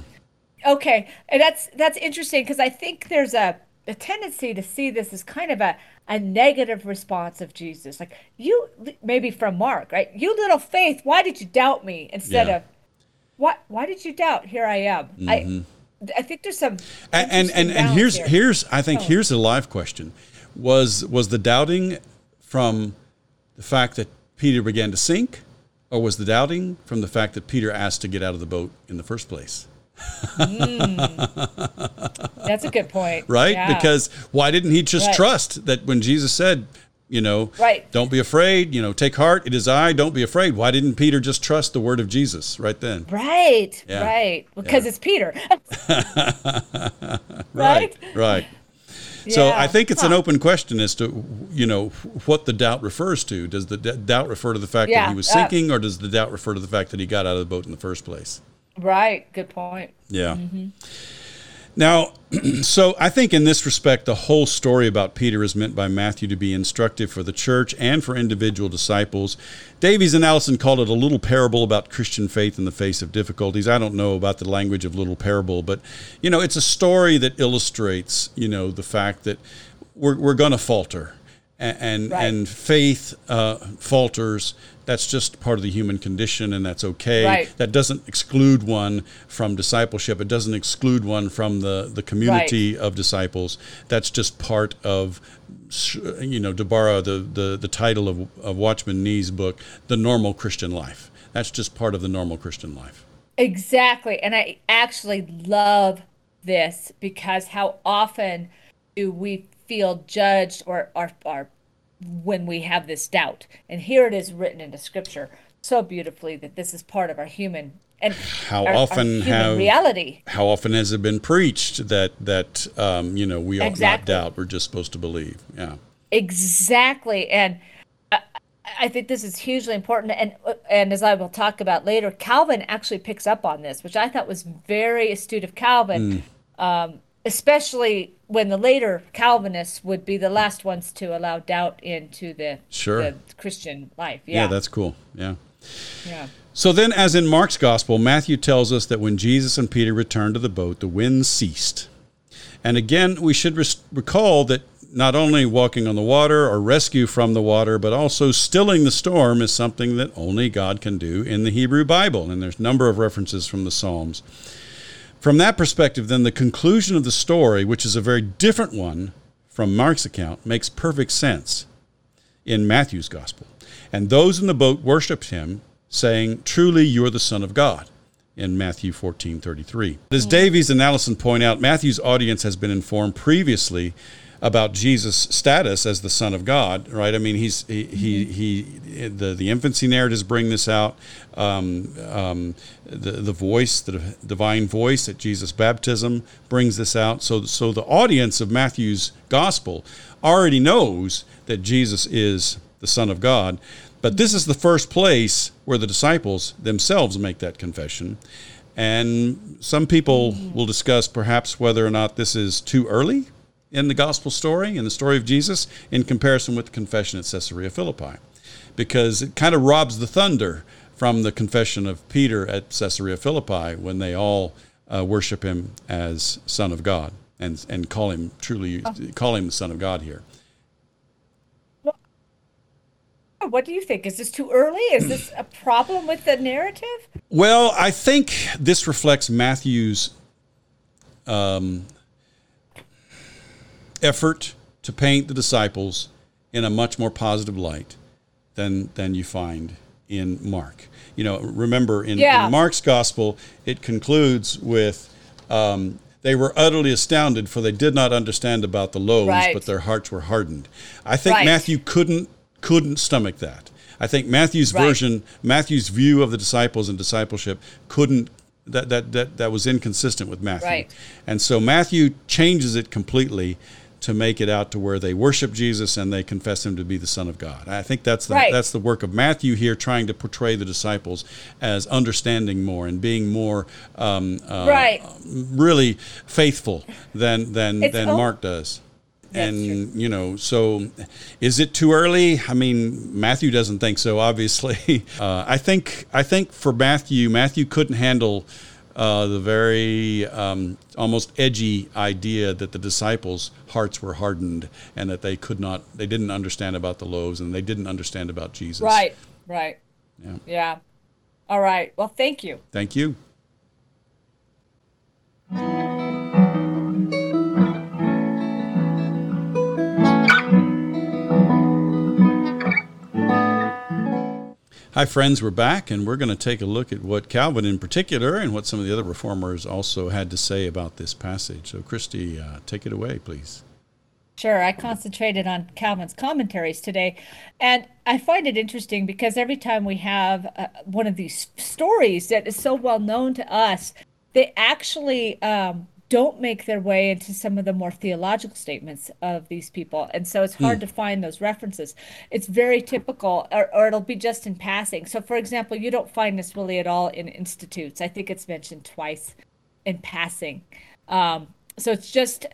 Okay, and that's that's interesting because I think there's a, a tendency to see this as kind of a, a negative response of Jesus, like you maybe from Mark, right? You little faith, why did you doubt me? Instead yeah. of what? Why did you doubt? Here I am. Mm-hmm. I I think there's some and and and, interesting and balance here's here. here's I think Oh. here's a live question: was was the doubting from the fact that Peter began to sink, or was the doubting from the fact that Peter asked to get out of the boat in the first place? That's a good point. Right? Yeah. Because why didn't he just Right. trust that when Jesus said, you know, Right. don't be afraid, you know, take heart, it is I, don't be afraid. Why didn't Peter just trust the word of Jesus right then? Right, Yeah. right. Because Yeah. it's Peter. Right. Right. So. I think it's an open question as to you know what the doubt refers to. Does the d- doubt refer to the fact that he was uh, sinking, or does the doubt refer to the fact that he got out of the boat in the first place? Right. Good point. Yeah. Mm-hmm. Now, so I think in this respect, the whole story about Peter is meant by Matthew to be instructive for the church and for individual disciples. Davies and Allison called it a little parable about Christian faith in the face of difficulties. I don't know about the language of little parable, but you know, it's a story that illustrates, you know, the fact that we're, we're going to falter and and, Right. and faith uh, falters. That's just part of the human condition, and that's okay. Right. That doesn't exclude one from discipleship. It doesn't exclude one from the the community of disciples. That's just part of, you know, to borrow the the, the title of, of Watchman Nee's book, the normal Christian life. That's just part of the normal Christian life. Exactly. And I actually love this because how often do we feel judged or or, or when we have this doubt? And here it is written into scripture so beautifully that this is part of our human and How our, our often human have reality. how often has it been preached that that um, you know we ought Exactly. not doubt? We're just supposed to believe. Yeah. Exactly. And I, I think this is hugely important. And, and as I will talk about later, Calvin actually picks up on this, which I thought was very astute of Calvin, um, especially when the later Calvinists would be the last ones to allow doubt into the, Sure. the Christian life. Yeah, Yeah. that's cool. Yeah. yeah. So then, as in Mark's gospel, Matthew tells us that when Jesus and Peter returned to the boat, the wind ceased. And again, we should res- recall that not only walking on the water or rescue from the water, but also stilling the storm is something that only God can do in the Hebrew Bible. And there's a number of references from the Psalms. From that perspective, then, the conclusion of the story, which is a very different one from Mark's account, makes perfect sense in Matthew's gospel. And those in the boat worshiped him, saying, Truly you are the Son of God, in Matthew 14 33. As Davies and Allison point out, Matthew's audience has been informed previously about Jesus' status as the Son of God, right? I mean, he's he he, he the the infancy narratives bring this out. Um, um, the the voice, the divine voice at Jesus' baptism brings this out. So so the audience of Matthew's gospel already knows that Jesus is the Son of God. But this is the first place where the disciples themselves make that confession. And some people will discuss perhaps whether or not this is too early in the gospel story, in the story of Jesus, in comparison with the confession at Caesarea Philippi, because it kind of robs the thunder from the confession of Peter at Caesarea Philippi when they all uh, worship him as Son of God and, and call him truly, call him the Son of God here. What do you think? Is this too early? Is this a problem with the narrative? Well, I think this reflects Matthew's um, effort to paint the disciples in a much more positive light than than you find in Mark. You know, remember in, Yeah. in Mark's gospel, it concludes with um, they were utterly astounded, for they did not understand about the loaves, Right. but their hearts were hardened. I think Right. Matthew couldn't couldn't stomach that. I think Matthew's Right. version, Matthew's view of the disciples and discipleship couldn't that that that, that was inconsistent with Matthew. Right. And so Matthew changes it completely to make it out to where they worship Jesus and they confess him to be the Son of God. I think that's the Right. that's the work of Matthew here, trying to portray the disciples as understanding more and being more um, uh, Right. really faithful than than It's than Mark does. That's and you know, so is it too early? I mean, Matthew doesn't think so. Obviously, uh, I think I think for Matthew, Matthew couldn't handle uh, the very um, almost edgy idea that the disciples' hearts were hardened and that they could not, they didn't understand about the loaves and they didn't understand about Jesus. Right, right. Yeah. Yeah. All right. Well, thank you. Thank you. Hi, friends. We're back, and we're going to take a look at what Calvin, in particular, and what some of the other reformers also had to say about this passage. So, Christy, uh, take it away, please. Sure. I concentrated on Calvin's commentaries today. And I find it interesting because every time we have uh, one of these stories that is so well known to us, they actually um, don't make their way into some of the more theological statements of these people. And so it's hard mm. to find those references. It's very typical, or, or it'll be just in passing. So, for example, you don't find this really at all in institutes. I think it's mentioned twice in passing. Um, so it's just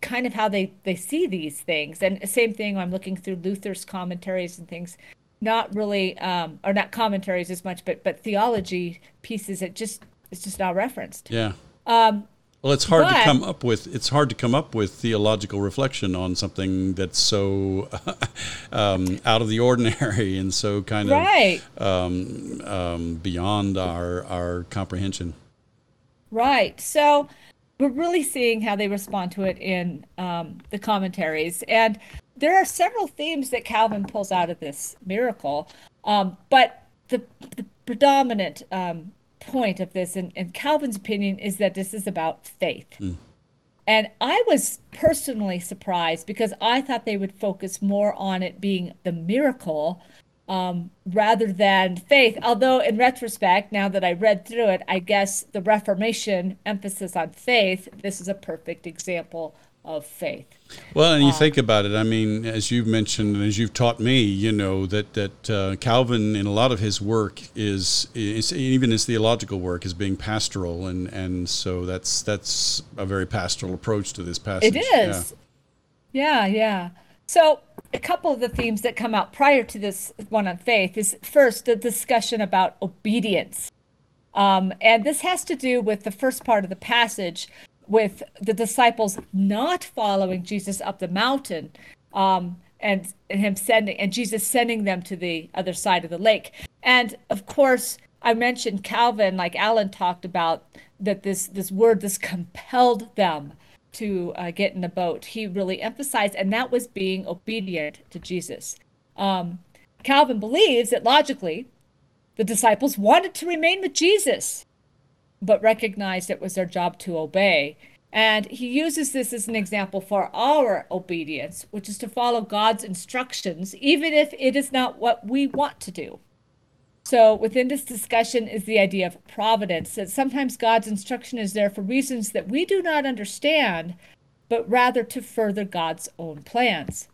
kind of how they, they see these things. And same thing, I'm looking through Luther's commentaries and things not really um, or not commentaries as much but but theology pieces it just it's just not referenced yeah um, well, it's hard but, to come up with. It's hard to come up with theological reflection on something that's so um, out of the ordinary and so kind of right. um, um, beyond our our comprehension. Right. So we're really seeing how they respond to it in um, the commentaries, and there are several themes that Calvin pulls out of this miracle. Um, but the, the predominant um, point of this, and, and Calvin's opinion, is that this is about faith. Mm. And I was personally surprised because I thought they would focus more on it being the miracle um, rather than faith. Although, in retrospect, now that I read through it, I guess the Reformation emphasis on faith, this is a perfect example of faith. Well, and you um, think about it. I mean, as you've mentioned and as you've taught me, you know that that uh, Calvin, in a lot of his work, is, is even his theological work, is being pastoral, and and so that's that's a very pastoral approach to this passage. It is. Yeah, yeah. yeah. So, a couple of the themes that come out prior to this one on faith is first the discussion about obedience. Um, and this has to do with the first part of the passage with the disciples not following Jesus up the mountain um, and, him sending and Jesus sending them to the other side of the lake. And of course, I mentioned Calvin, like Alan talked about, that this this word this compelled them to uh, get in the boat. He really emphasized, and that was being obedient to Jesus. Um, Calvin believes that logically, the disciples wanted to remain with Jesus but recognized it was their job to obey. And he uses this as an example for our obedience, which is to follow God's instructions, even if it is not what we want to do. So, within this discussion is the idea of providence, that sometimes God's instruction is there for reasons that we do not understand, but rather to further God's own plans.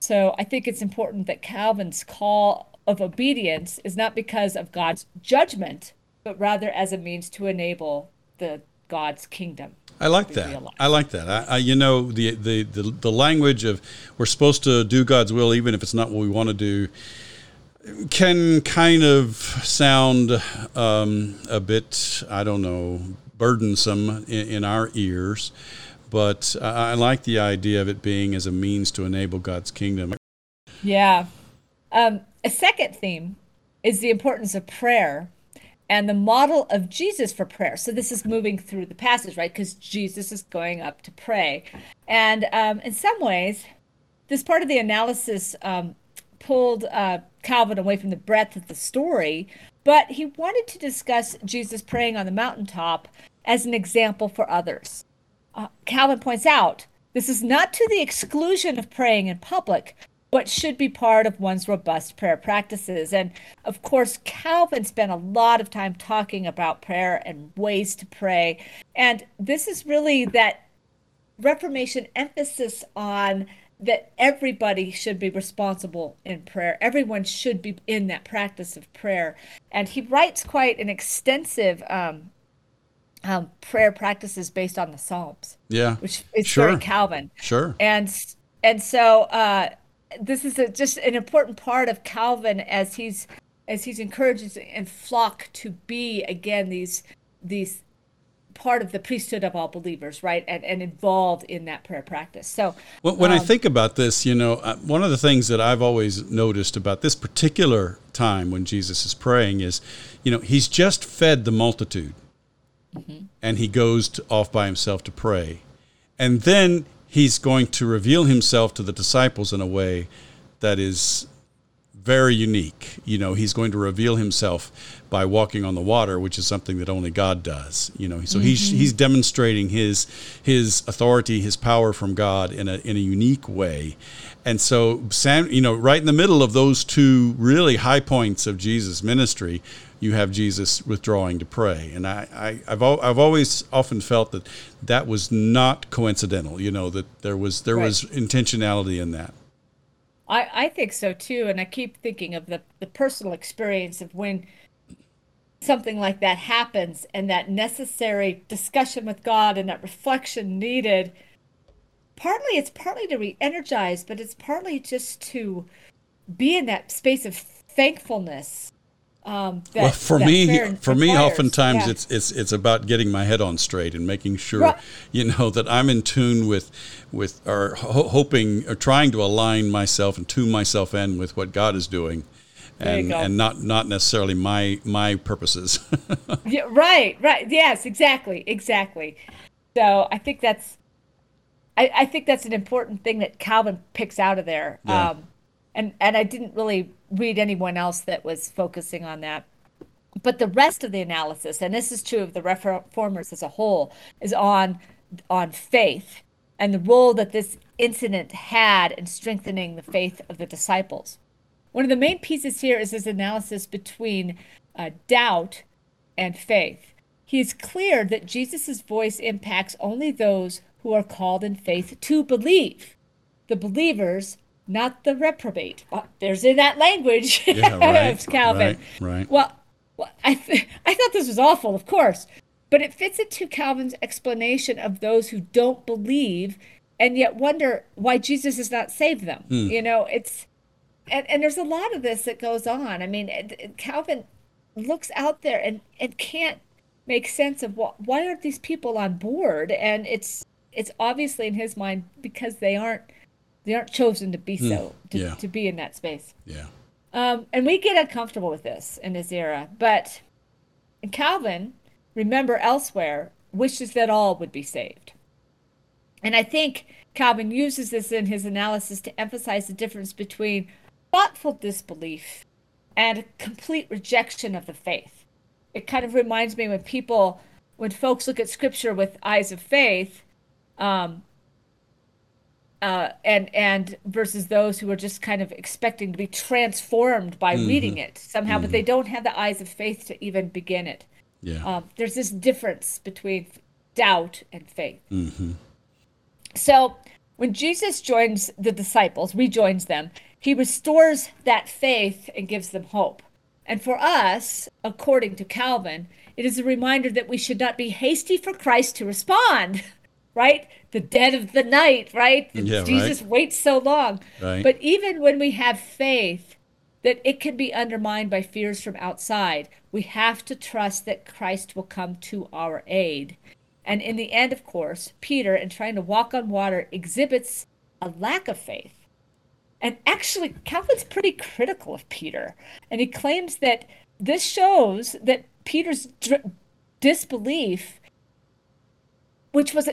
So, I think it's important that Calvin's call of obedience is not because of God's judgment, but rather as a means to enable the God's kingdom. I like that. Realized. I like that. I, I, you know, the, the, the, the language of we're supposed to do God's will even if it's not what we want to do can kind of sound um, a bit, I don't know, burdensome in, in our ears. But I, I like the idea of it being as a means to enable God's kingdom. Yeah. Um, a second theme is the importance of prayer and the model of Jesus for prayer. So this is moving through the passage, right? Because Jesus is going up to pray. And um, in some ways, this part of the analysis um, pulled uh, Calvin away from the breadth of the story, but he wanted to discuss Jesus praying on the mountaintop as an example for others. Uh, Calvin points out this is not to the exclusion of praying in public, but should be part of one's robust prayer practices. And of course, Calvin spent a lot of time talking about prayer and ways to pray. And this is really that Reformation emphasis on that everybody should be responsible in prayer. Everyone should be in that practice of prayer. And he writes quite an extensive um, um, prayer practices based on the Psalms. Yeah, which is sure. very Calvin. Sure. And and so uh, this is a, just an important part of Calvin as he's as he's encouraged and flock to be again these these part of the priesthood of all believers, right, and, and involved in that prayer practice. So when, when um, I think about this, you know, uh, one of the things that I've always noticed about this particular time when Jesus is praying is, you know, he's just fed the multitude, mm-hmm. and he goes to, off by himself to pray, and then he's going to reveal himself to the disciples in a way that is very unique. You know, he's going to reveal himself by walking on the water, which is something that only God does. You know, so mm-hmm. he's he's demonstrating his his authority, his power from God in a in a unique way. And so Sam, you know, right in the middle of those two really high points of Jesus' ministry, you have Jesus withdrawing to pray. And I, I have I've always often felt that that was not coincidental. You know, that there was there right. was intentionality in that. I, I think so too. And I keep thinking of the, the personal experience of when something like that happens and that necessary discussion with God and that reflection needed. Partly it's partly to re energize, but it's partly just to be in that space of thankfulness um, that, well, for me, for me, oftentimes yeah. it's it's it's about getting my head on straight and making sure, right. you know, that I'm in tune with, with or ho- hoping or trying to align myself and tune myself in with what God is doing, and and not not necessarily my my purposes. yeah, right, right, yes, exactly, exactly. So I think that's, I, I think that's an important thing that Calvin picks out of there. Yeah. Um, and and I didn't really read anyone else that was focusing on that. But the rest of the analysis, and this is true of the reformers as a whole, is on on faith and the role that this incident had in strengthening the faith of the disciples. One of the main pieces here is his analysis between uh, doubt and faith. He is clear that Jesus' voice impacts only those who are called in faith to believe. The believers not the reprobate. Well, there's in that language. Yeah, right, Calvin. Right, right. Well, well I, th- I thought this was awful, of course, but it fits into Calvin's explanation of those who don't believe and yet wonder why Jesus has not saved them. Hmm. You know, it's, and, and there's a lot of this that goes on. I mean, Calvin looks out there and, and can't make sense of what, why aren't these people on board? And it's, it's obviously in his mind because they aren't they aren't chosen to be hmm. so to, yeah. to be in that space. Yeah. Um, and we get uncomfortable with this in this era, but Calvin, remember elsewhere, wishes that all would be saved. And I think Calvin uses this in his analysis to emphasize the difference between thoughtful disbelief and complete rejection of the faith. It kind of reminds me when people, when folks look at scripture with eyes of faith, um, uh, and and versus those who are just kind of expecting to be transformed by mm-hmm. reading it somehow, mm-hmm. but they mm-hmm. don't have the eyes of faith to even begin it. Yeah. Um, there's this difference between doubt and faith. Mm-hmm. So when Jesus joins the disciples, rejoins them, he restores that faith and gives them hope. And for us, according to Calvin, it is a reminder that we should not be hasty for Christ to respond. right? The dead of the night, right? Yeah, Jesus right. waits so long. Right. But even when we have faith that it can be undermined by fears from outside, we have to trust that Christ will come to our aid. And in the end, of course, Peter, in trying to walk on water, exhibits a lack of faith. And actually, Calvin's pretty critical of Peter. And he claims that this shows that Peter's dr- disbelief, which was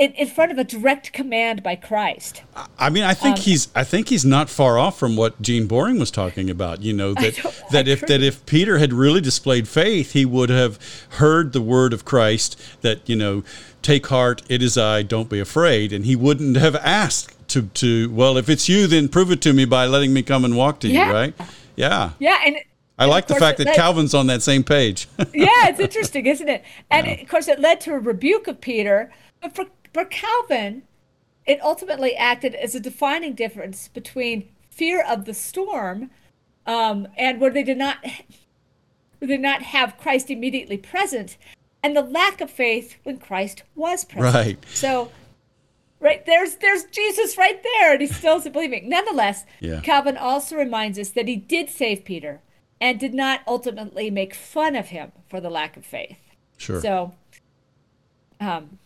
in, in front of a direct command by Christ. I mean, I think um, he's I think he's not far off from what Gene Boring was talking about. You know that that if that if Peter had really displayed faith, he would have heard the word of Christ that you know, take heart, it is I, don't be afraid, and he wouldn't have asked to to well, if it's you, then prove it to me by letting me come and walk to yeah. you, right? Yeah. Yeah, and I like the fact that led, Calvin's on that same page. yeah, it's interesting, isn't it? And yeah. of course, it led to a rebuke of Peter. But for for Calvin, it ultimately acted as a defining difference between fear of the storm um, and where they did not where they did not have Christ immediately present, and the lack of faith when Christ was present. Right. So, right there's there's Jesus right there, and he still isn't believing. Nonetheless, yeah. Calvin also reminds us that he did save Peter and did not ultimately make fun of him for the lack of faith. Sure. So, um,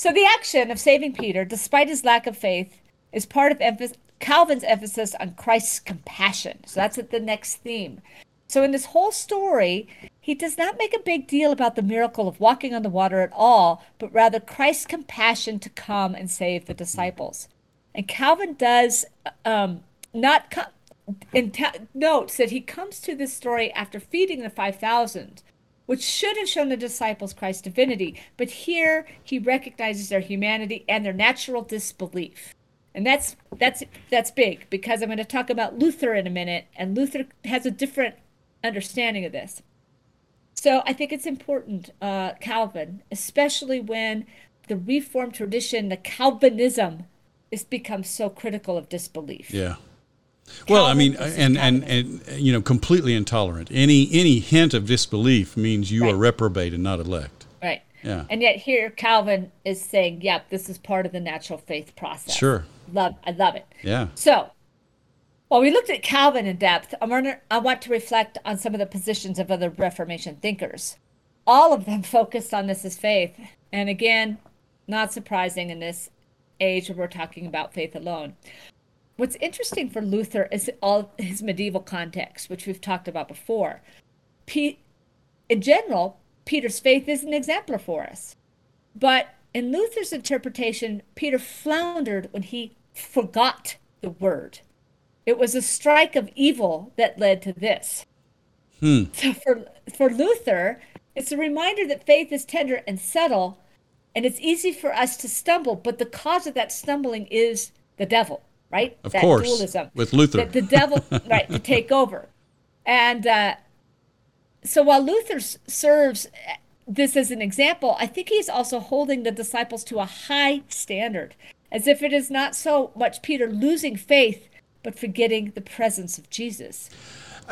so the action of saving Peter, despite his lack of faith, is part of emph- Calvin's emphasis on Christ's compassion. So that's the next theme. So in this whole story, he does not make a big deal about the miracle of walking on the water at all, but rather Christ's compassion to come and save the disciples. And Calvin does um, not co- notes that he comes to this story after feeding the 5,000, which should have shown the disciples Christ's divinity. But here he recognizes their humanity and their natural disbelief. And that's that's that's big because I'm going to talk about Luther in a minute, and Luther has a different understanding of this. So I think it's important, uh, Calvin, especially when the Reformed tradition, the Calvinism, has become so critical of disbelief. Yeah. Well, I mean, and, and and you know, completely intolerant. Any any hint of disbelief means you are reprobate and not elect. Right. Yeah. And yet here Calvin is saying, yep, this is part of the natural faith process. Sure. Love I love it. Yeah. So while we looked at Calvin in depth, I to, I want to reflect on some of the positions of other Reformation thinkers. All of them focused on this as faith. And again, not surprising in this age where we're talking about faith alone. What's interesting for Luther is all his medieval context, which we've talked about before. Pe- in general, Peter's faith is an exemplar for us. But in Luther's interpretation, Peter floundered when he forgot the word. It was a strike of evil that led to this. Hmm. So for for Luther, it's a reminder that faith is tender and subtle, and it's easy for us to stumble, but the cause of that stumbling is the devil, right? Of that course, dualism. with Luther. That the devil, right, to take over. And uh, so while Luther s- serves this as an example, I think he's also holding the disciples to a high standard, as if it is not so much Peter losing faith, but forgetting the presence of Jesus.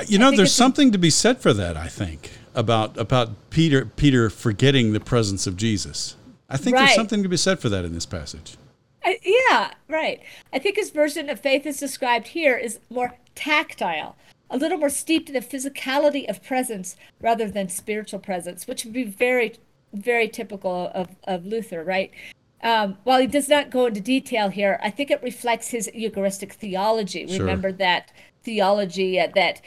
You know, there's a- something to be said for that. I think about about Peter Peter forgetting the presence of Jesus. I think there's something to be said for that in this passage. I, yeah, right. I think his version of faith as described here is more tactile, a little more steeped in the physicality of presence rather than spiritual presence, which would be very, very typical of, of Luther, right? Um, while he does not go into detail here, I think it reflects his Eucharistic theology. Sure. Remember that theology uh, that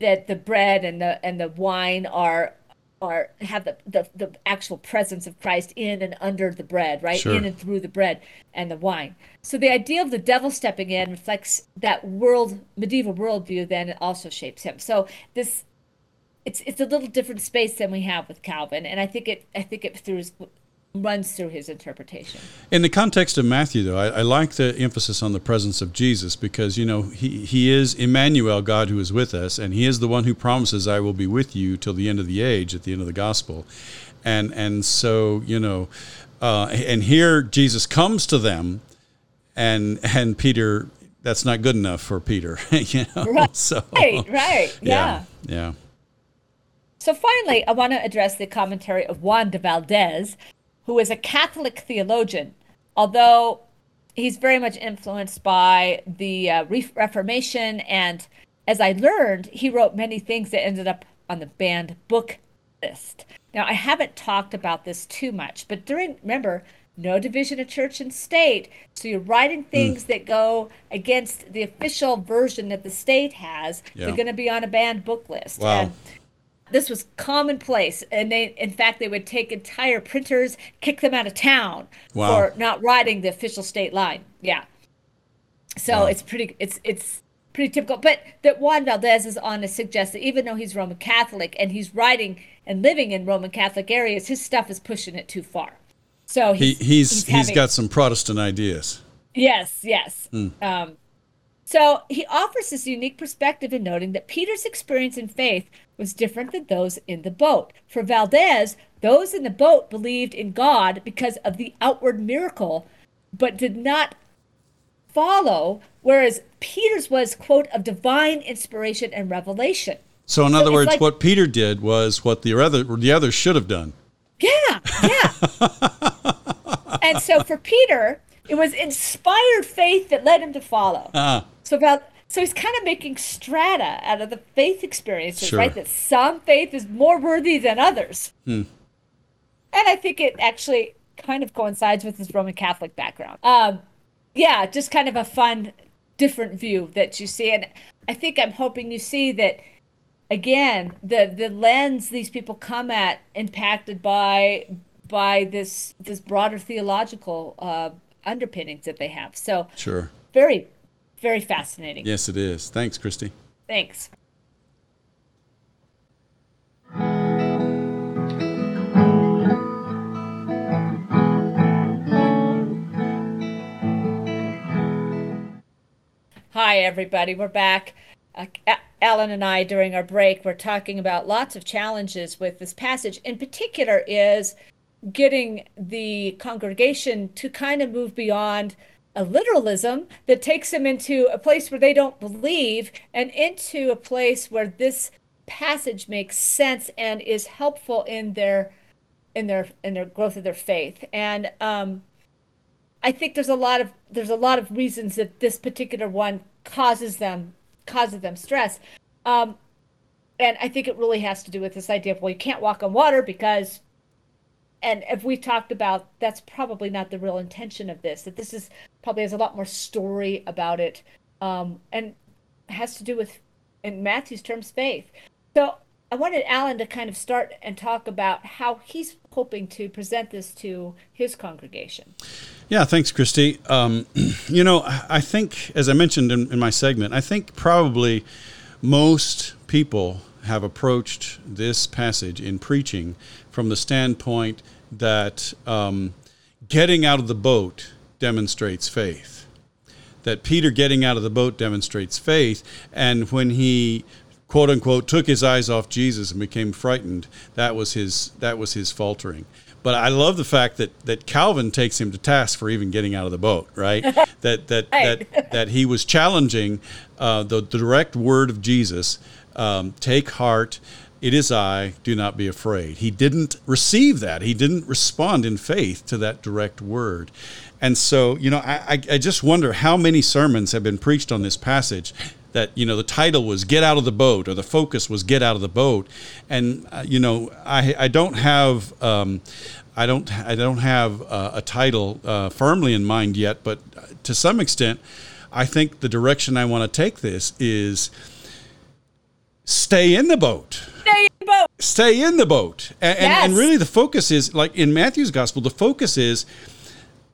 that the bread and the and the wine are are have the, the the actual presence of Christ in and under the bread, right? Sure. In and through the bread and the wine. So the idea of the devil stepping in reflects that world medieval worldview. Then it also shapes him. So this it's it's a little different space than we have with Calvin, and I think it I think it through runs through his interpretation. In the context of Matthew, though, I, I like the emphasis on the presence of Jesus because you know he he is Emmanuel, God who is with us, and he is the one who promises, "I will be with you till the end of the age," at the end of the gospel, and and so you know, uh, and here Jesus comes to them, and and Peter. That's not good enough for Peter, you know. Right. So Right, right, yeah. yeah, yeah. So finally, I want to address the commentary of Juan de Valdez, who is a Catholic theologian, although he's very much influenced by the uh, Re- Reformation. And as I learned, he wrote many things that ended up on the banned book list. Now, I haven't talked about this too much, but during, remember, no division of church and state. So you're writing things that go against the official version that the state has. Yeah. They're going to be on a banned book list. Wow. And this was commonplace and they in fact they would take entire printers kick them out of town Wow. for not riding the official state line yeah so Wow. it's pretty it's it's pretty typical but that juan valdez is on to suggest that even though he's roman catholic and he's writing and living in roman catholic areas his stuff is pushing it too far so He, he's he's he's having- got some Protestant ideas. Yes, yes. Um, so he offers this unique perspective in noting that Peter's experience in faith was different than those in the boat. For Valdez, those in the boat believed in God because of the outward miracle, but did not follow, whereas Peter's was, quote, of divine inspiration and revelation. So in So other words, like- what Peter did was what the other the others should have done. Yeah, yeah. and so for Peter, it was inspired faith that led him to follow. Ah, So about so he's kind of making strata out of the faith experiences, Sure. right? That some faith is more worthy than others. Hmm. And I think it actually kind of coincides with his Roman Catholic background. Um, yeah, just kind of a fun, different view that you see. And I think I'm hoping you see that again, the the lens these people come at impacted by by this this broader theological uh, underpinnings that they have. So sure. very very fascinating. Yes, it is. Thanks, Christy. Thanks. Hi, everybody. We're back. Uh, Alan and I, during our break, were talking about lots of challenges with this passage. In particular, is getting the congregation to kind of move beyond a literalism that takes them into a place where they don't believe and into a place where this passage makes sense and is helpful in their in their in their growth of their faith. And um i think there's a lot of there's a lot of reasons that this particular one causes them causes them stress. Um and i think it really has to do with this idea of well you can't walk on water because and if we talked about that's probably not the real intention of this that this is probably has a lot more story about it um, and has to do with in matthew's terms faith. So i wanted alan to kind of start and talk about how he's hoping to present this to his congregation. Yeah thanks christy. Um, you know i think as i mentioned in, in my segment i think probably most people have approached this passage in preaching from the standpoint that um, getting out of the boat demonstrates faith. That Peter getting out of the boat demonstrates faith. And when he quote unquote took his eyes off Jesus and became frightened, that was his that was his faltering. But I love the fact that, that Calvin takes him to task for even getting out of the boat, right? that that right. that that he was challenging uh, the, the direct word of Jesus. Um, take heart. It is I, do not be afraid. He didn't receive that. He didn't respond in faith to that direct word. And so, you know, I, I just wonder how many sermons have been preached on this passage that, you know, the title was Get Out of the Boat or the focus was Get Out of the Boat. And, uh, you know, I, I don't have. Um, I don't. I don't have uh, a title uh, firmly in mind yet, but to some extent, I think the direction I want to take this is stay in the boat. Stay in the boat. Stay in the boat. And, yes. and, and really, the focus is like in Matthew's gospel, the focus is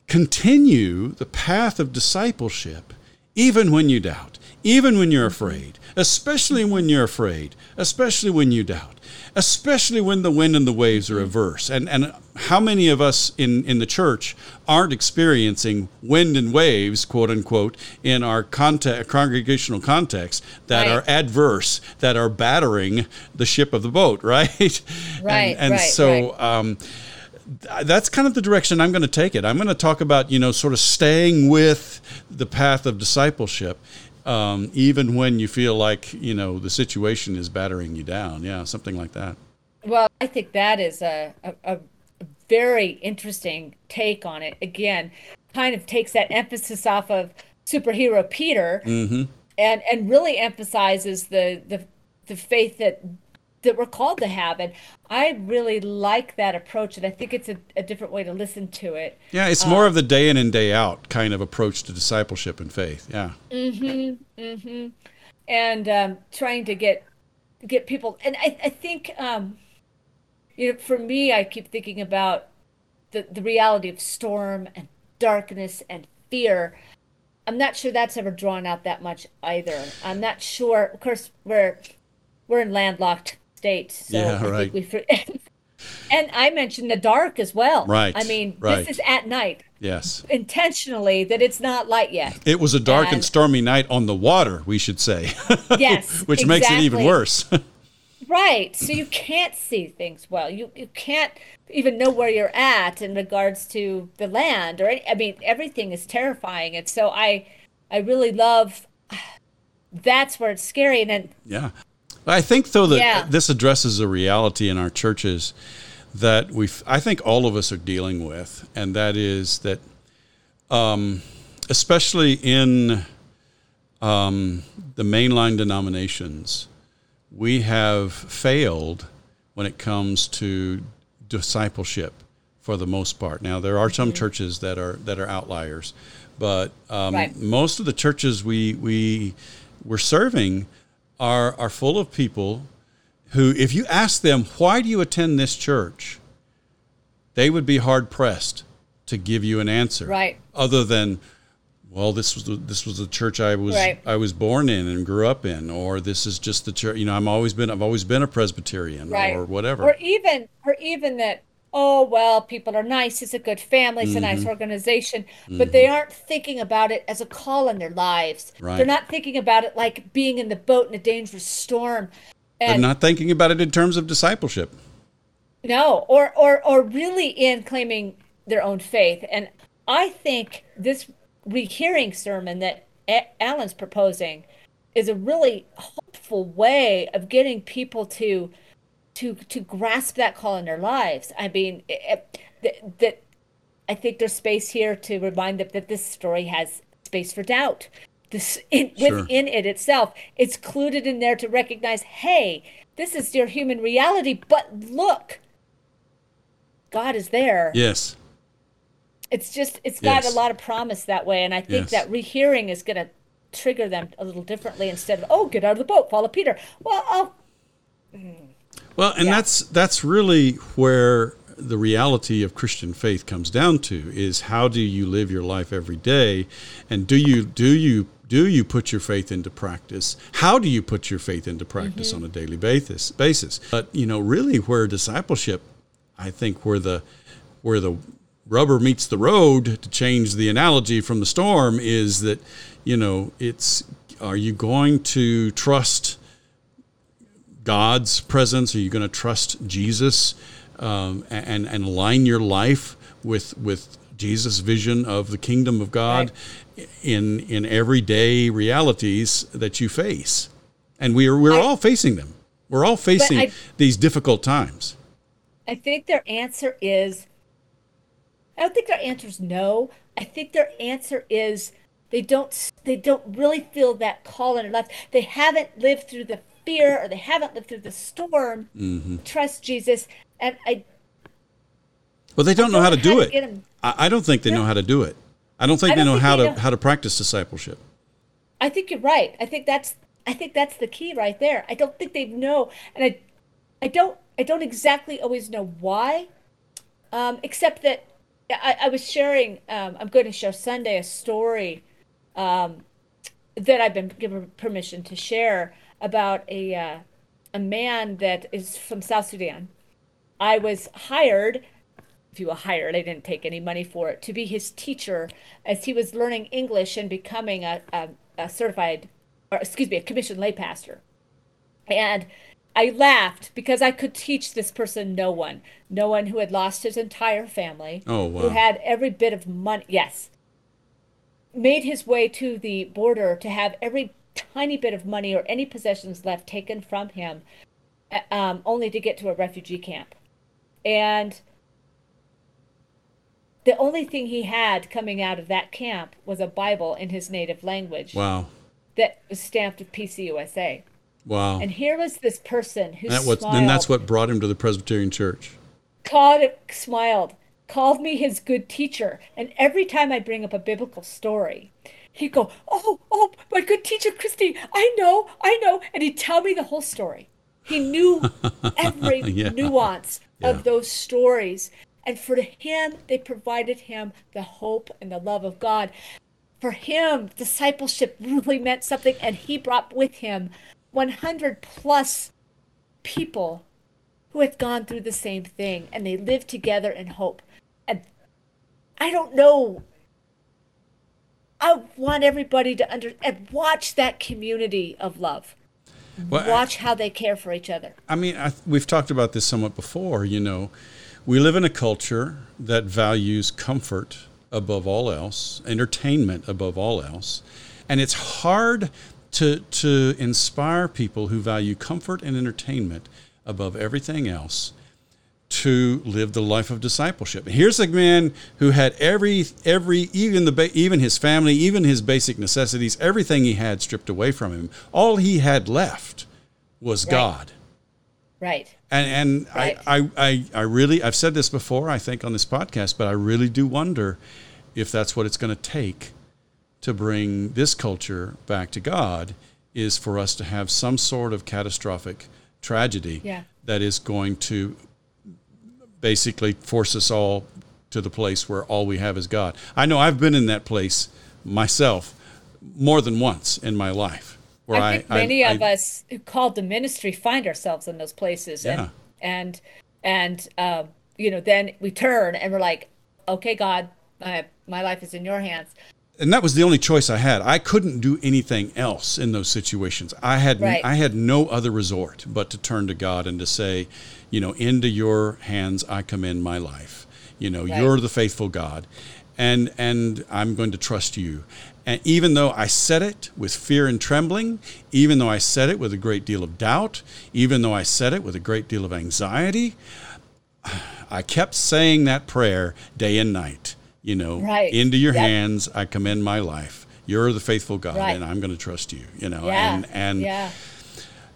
continue the path of discipleship even when you doubt, even when you're afraid, especially when you're afraid, especially when you doubt especially when the wind and the waves are averse. And, and how many of us in, in the church aren't experiencing wind and waves, quote unquote, in our context, congregational context that right. are adverse, that are battering the ship of the boat, right? Right. and, and right, so, right. Um, that's kind of the direction I'm going to take it. I'm going to talk about, you know, sort of staying with the path of discipleship um, even when you feel like you know the situation is battering you down. Yeah, something like that. Well, I think that is a, a, a very interesting take on it. Again, kind of takes that emphasis off of superhero Peter, mm-hmm. and and really emphasizes the the the faith that that we're called to have. And I really like that approach, and I think it's a, a different way to listen to it. Yeah, it's more um, of the day in and day out kind of approach to discipleship and faith. Yeah. Mm-hmm. Mm-hmm. And um, trying to get get people, and I, I think, um, you know, for me, I keep thinking about the the reality of storm and darkness and fear. I'm not sure that's ever drawn out that much either. I'm not sure. Of course, we're we're in landlocked states. So yeah, I right. Think we, and I mentioned the dark as well. Right. I mean, right. this is at night. Yes. Intentionally, that it's not light yet. It was a dark and, and stormy night on the water, we should say. Yes. Which exactly. makes it even worse. right. So you can't see things well. You you can't even know where you're at in regards to the land or any, I mean everything is terrifying. And so I I really love that's where it's scary and then Yeah. I think though that Yeah. this addresses a reality in our churches that we I think all of us are dealing with, and that is that, um, especially in um, the mainline denominations, we have failed when it comes to discipleship for the most part. Now there are some churches that are that are outliers, but um, Right. most of the churches we we we're serving are are full of people who, if you ask them why do you attend this church, they would be hard pressed to give you an answer, Right. Other than well, this was the, this was the church I was Right. I was born in and grew up in, or this is just the church. You know, I'm always been I've always been a Presbyterian, Right. or whatever. Or even, or even that, oh, well, people are nice. It's a good family. It's a nice Mm-hmm. organization. But they aren't thinking about it as a call in their lives. Right. They're not thinking about it like being in the boat in a dangerous storm. And not thinking about it in terms of discipleship. no, or, or, or really in claiming their own faith. And I think this rehearing sermon that Alan's proposing is a really hopeful way of getting people to to to grasp that call in their lives. I mean, that, I think there's space here to remind them that this story has space for doubt. This in, Sure. within it itself, it's clued in there to recognize, hey, this is your human reality, but look, God is there. Yes. It's just it's got a lot of promise that way, and I think Yes. that rehearing is going to trigger them a little differently instead of oh, get out of the boat, follow Peter. Well, oh, Well, and Yeah. that's that's really where the reality of Christian faith comes down to is how do you live your life every day and do you do you do you put your faith into practice? How do you put your faith into practice mm-hmm. on a daily basis basis? But you know, really where discipleship I think where the where the rubber meets the road to change the analogy from the storm is that you know, it's are you going to trust God's presence? Are you going to trust Jesus um, and and align your life with with Jesus' vision of the kingdom of God in in everyday realities that you face? And we are we're I- all facing them. We're all facing I- these difficult times. I think their answer is I don't think their answer is no. I think their answer is they don't they don't really feel that call in their life. They haven't lived through the fear or they haven't lived through the storm. Mm-hmm. Trust Jesus. And I Well, they don't know how to do how it. I, I don't think they know how to do it. I don't think I they know think how they to know- how to practice discipleship. I think you're right. I think that's I think that's the key right there. I don't think they know, and I I don't I don't exactly always know why, um, except that I, I was sharing. Um, I'm going to share Sunday a story um, that I've been given permission to share about a uh, a man that is from South Sudan. I was hired if you were hired, I didn't take any money for it, to be his teacher as he was learning English and becoming a, a, a certified, or excuse me, a commissioned lay pastor. And I laughed because I could teach this person no one, no one who had lost his entire family, Oh, wow. who had every bit of money, yes, made his way to the border to have every tiny bit of money or any possessions left taken from him, uh, um, only to get to a refugee camp. And the only thing he had coming out of that camp was a Bible in his native language Wow. that was stamped with PCUSA. Wow. And here was this person who that what, smiled, and that's what brought him to the Presbyterian Church. called, smiled, called me his good teacher. And every time I bring up a biblical story, he'd go, "Oh, oh, my good teacher Christy, I know, I know," and he'd tell me the whole story. He knew every Yeah. nuance Yeah. of those stories. And for him, they provided him the hope and the love of God. For him, discipleship really meant something, and he brought with him 100 plus people who had gone through the same thing, and they lived together in hope. And I don't know. I want everybody to under and watch that community of love. Well, I- Watch how they care for each other. I mean, I, we've talked about this somewhat before. You know, we live in a culture that values comfort above all else, entertainment above all else, and it's hard to to inspire people who value comfort and entertainment above everything else to live the life of discipleship. Here's a man who had every every even the ba- even his family, even his basic necessities, everything he had stripped away from him. All he had left was God. Right. And and Right. I, I, I, I really I've said this before, I think, on this podcast, but I really do wonder if that's what it's going to take to bring this culture back to God is for us to have some sort of catastrophic tragedy Yeah. that is going to basically force us all to the place where all we have is God. I know I've been in that place myself more than once in my life. Where I think I, many I, of I, us who called the ministry find ourselves in those places, yeah. and and and um, you know, then we turn and we're like, okay, God, my my life is in your hands. And that was the only choice I had. I couldn't do anything else in those situations. I had right. I had no other resort but to turn to God and to say, you know, into your hands I commend my life. You know, right. you're the faithful God. And and I'm going to trust you. And even though I said it with fear and trembling, even though I said it with a great deal of doubt, even though I said it with a great deal of anxiety, I kept saying that prayer day and night. You know, right. into your yep. hands I commend my life. You're the faithful God, right. and I'm going to trust you. You know, yeah. and and yeah.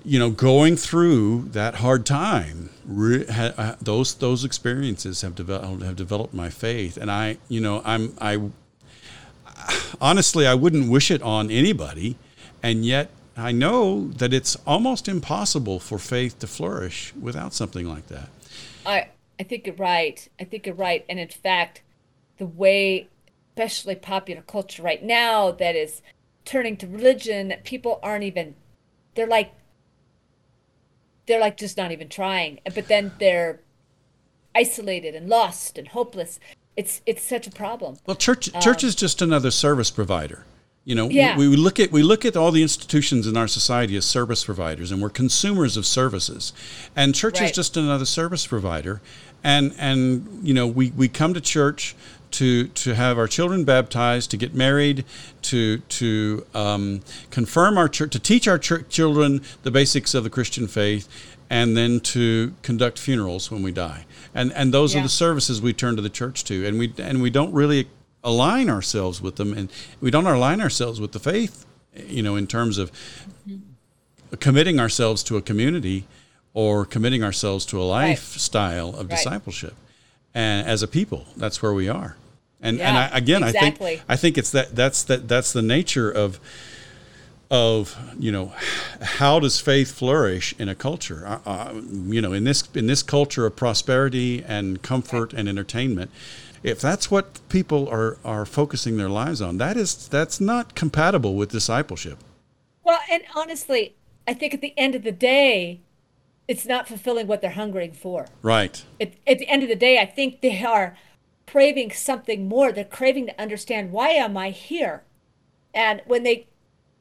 you know, going through that hard time, re, ha, those those experiences have developed have developed my faith, and I, you know, I'm I honestly I wouldn't wish it on anybody, and yet I know that it's almost impossible for faith to flourish without something like that. I I think you're right. I think you're right. And in fact, the way, especially popular culture right now, that is turning to religion, people aren't even, they're like, they're like just not even trying. But then they're isolated and lost and hopeless. It's it's such a problem. Well, church church um, is just another service provider. You know, yeah. we, we, look at we look at all the institutions in our society as service providers, and we're consumers of services. And church right. is just another service provider. And and you know, we, we come to church to to have our children baptized, to get married, to to um, confirm our church, to teach our ch- children the basics of the Christian faith, and then to conduct funerals when we die. And and those yeah. are the services we turn to the church to, and we and we don't really align ourselves with them, and we don't align ourselves with the faith, you know, in terms of mm-hmm. committing ourselves to a community or committing ourselves to a lifestyle right. of right. discipleship. And as a people, that's where we are. And yeah, and I, again, exactly. I think I think it's that that's that that's the nature of of you know how does faith flourish in a culture uh, uh, you know in this in this culture of prosperity and comfort and entertainment if that's what people are are focusing their lives on, that is that's not compatible with discipleship. Well, and honestly, I think at the end of the day, it's not fulfilling what they're hungering for. Right. At, at the end of the day, I think they are craving something more. They're craving to understand why am I here, and when they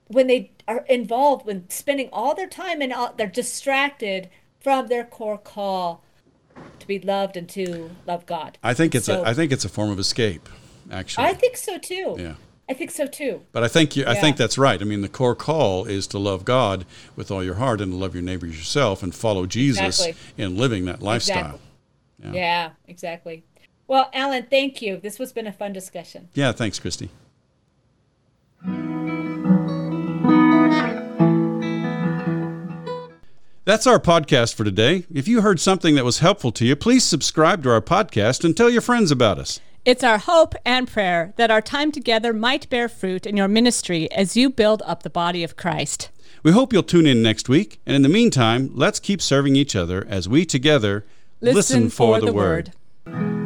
when they are involved when spending all their time and all, they're distracted from their core call to be loved and to love God. I think it's so, a I think it's a form of escape. Actually, I think so too. Yeah. I think so too. But I think you, I think that's right. I mean, the core call is to love God with all your heart and to love your neighbors yourself and follow Jesus exactly. in living that lifestyle. Exactly. Yeah. yeah, exactly. Well, Alan, thank you. This has been a fun discussion. Yeah, thanks, Christy. That's our podcast for today. If you heard something that was helpful to you, please subscribe to our podcast and tell your friends about us. It's our hope and prayer that our time together might bear fruit in your ministry as you build up the body of Christ. We hope you'll tune in next week. And in the meantime, let's keep serving each other as we together listen, listen for, for, the, the word. word.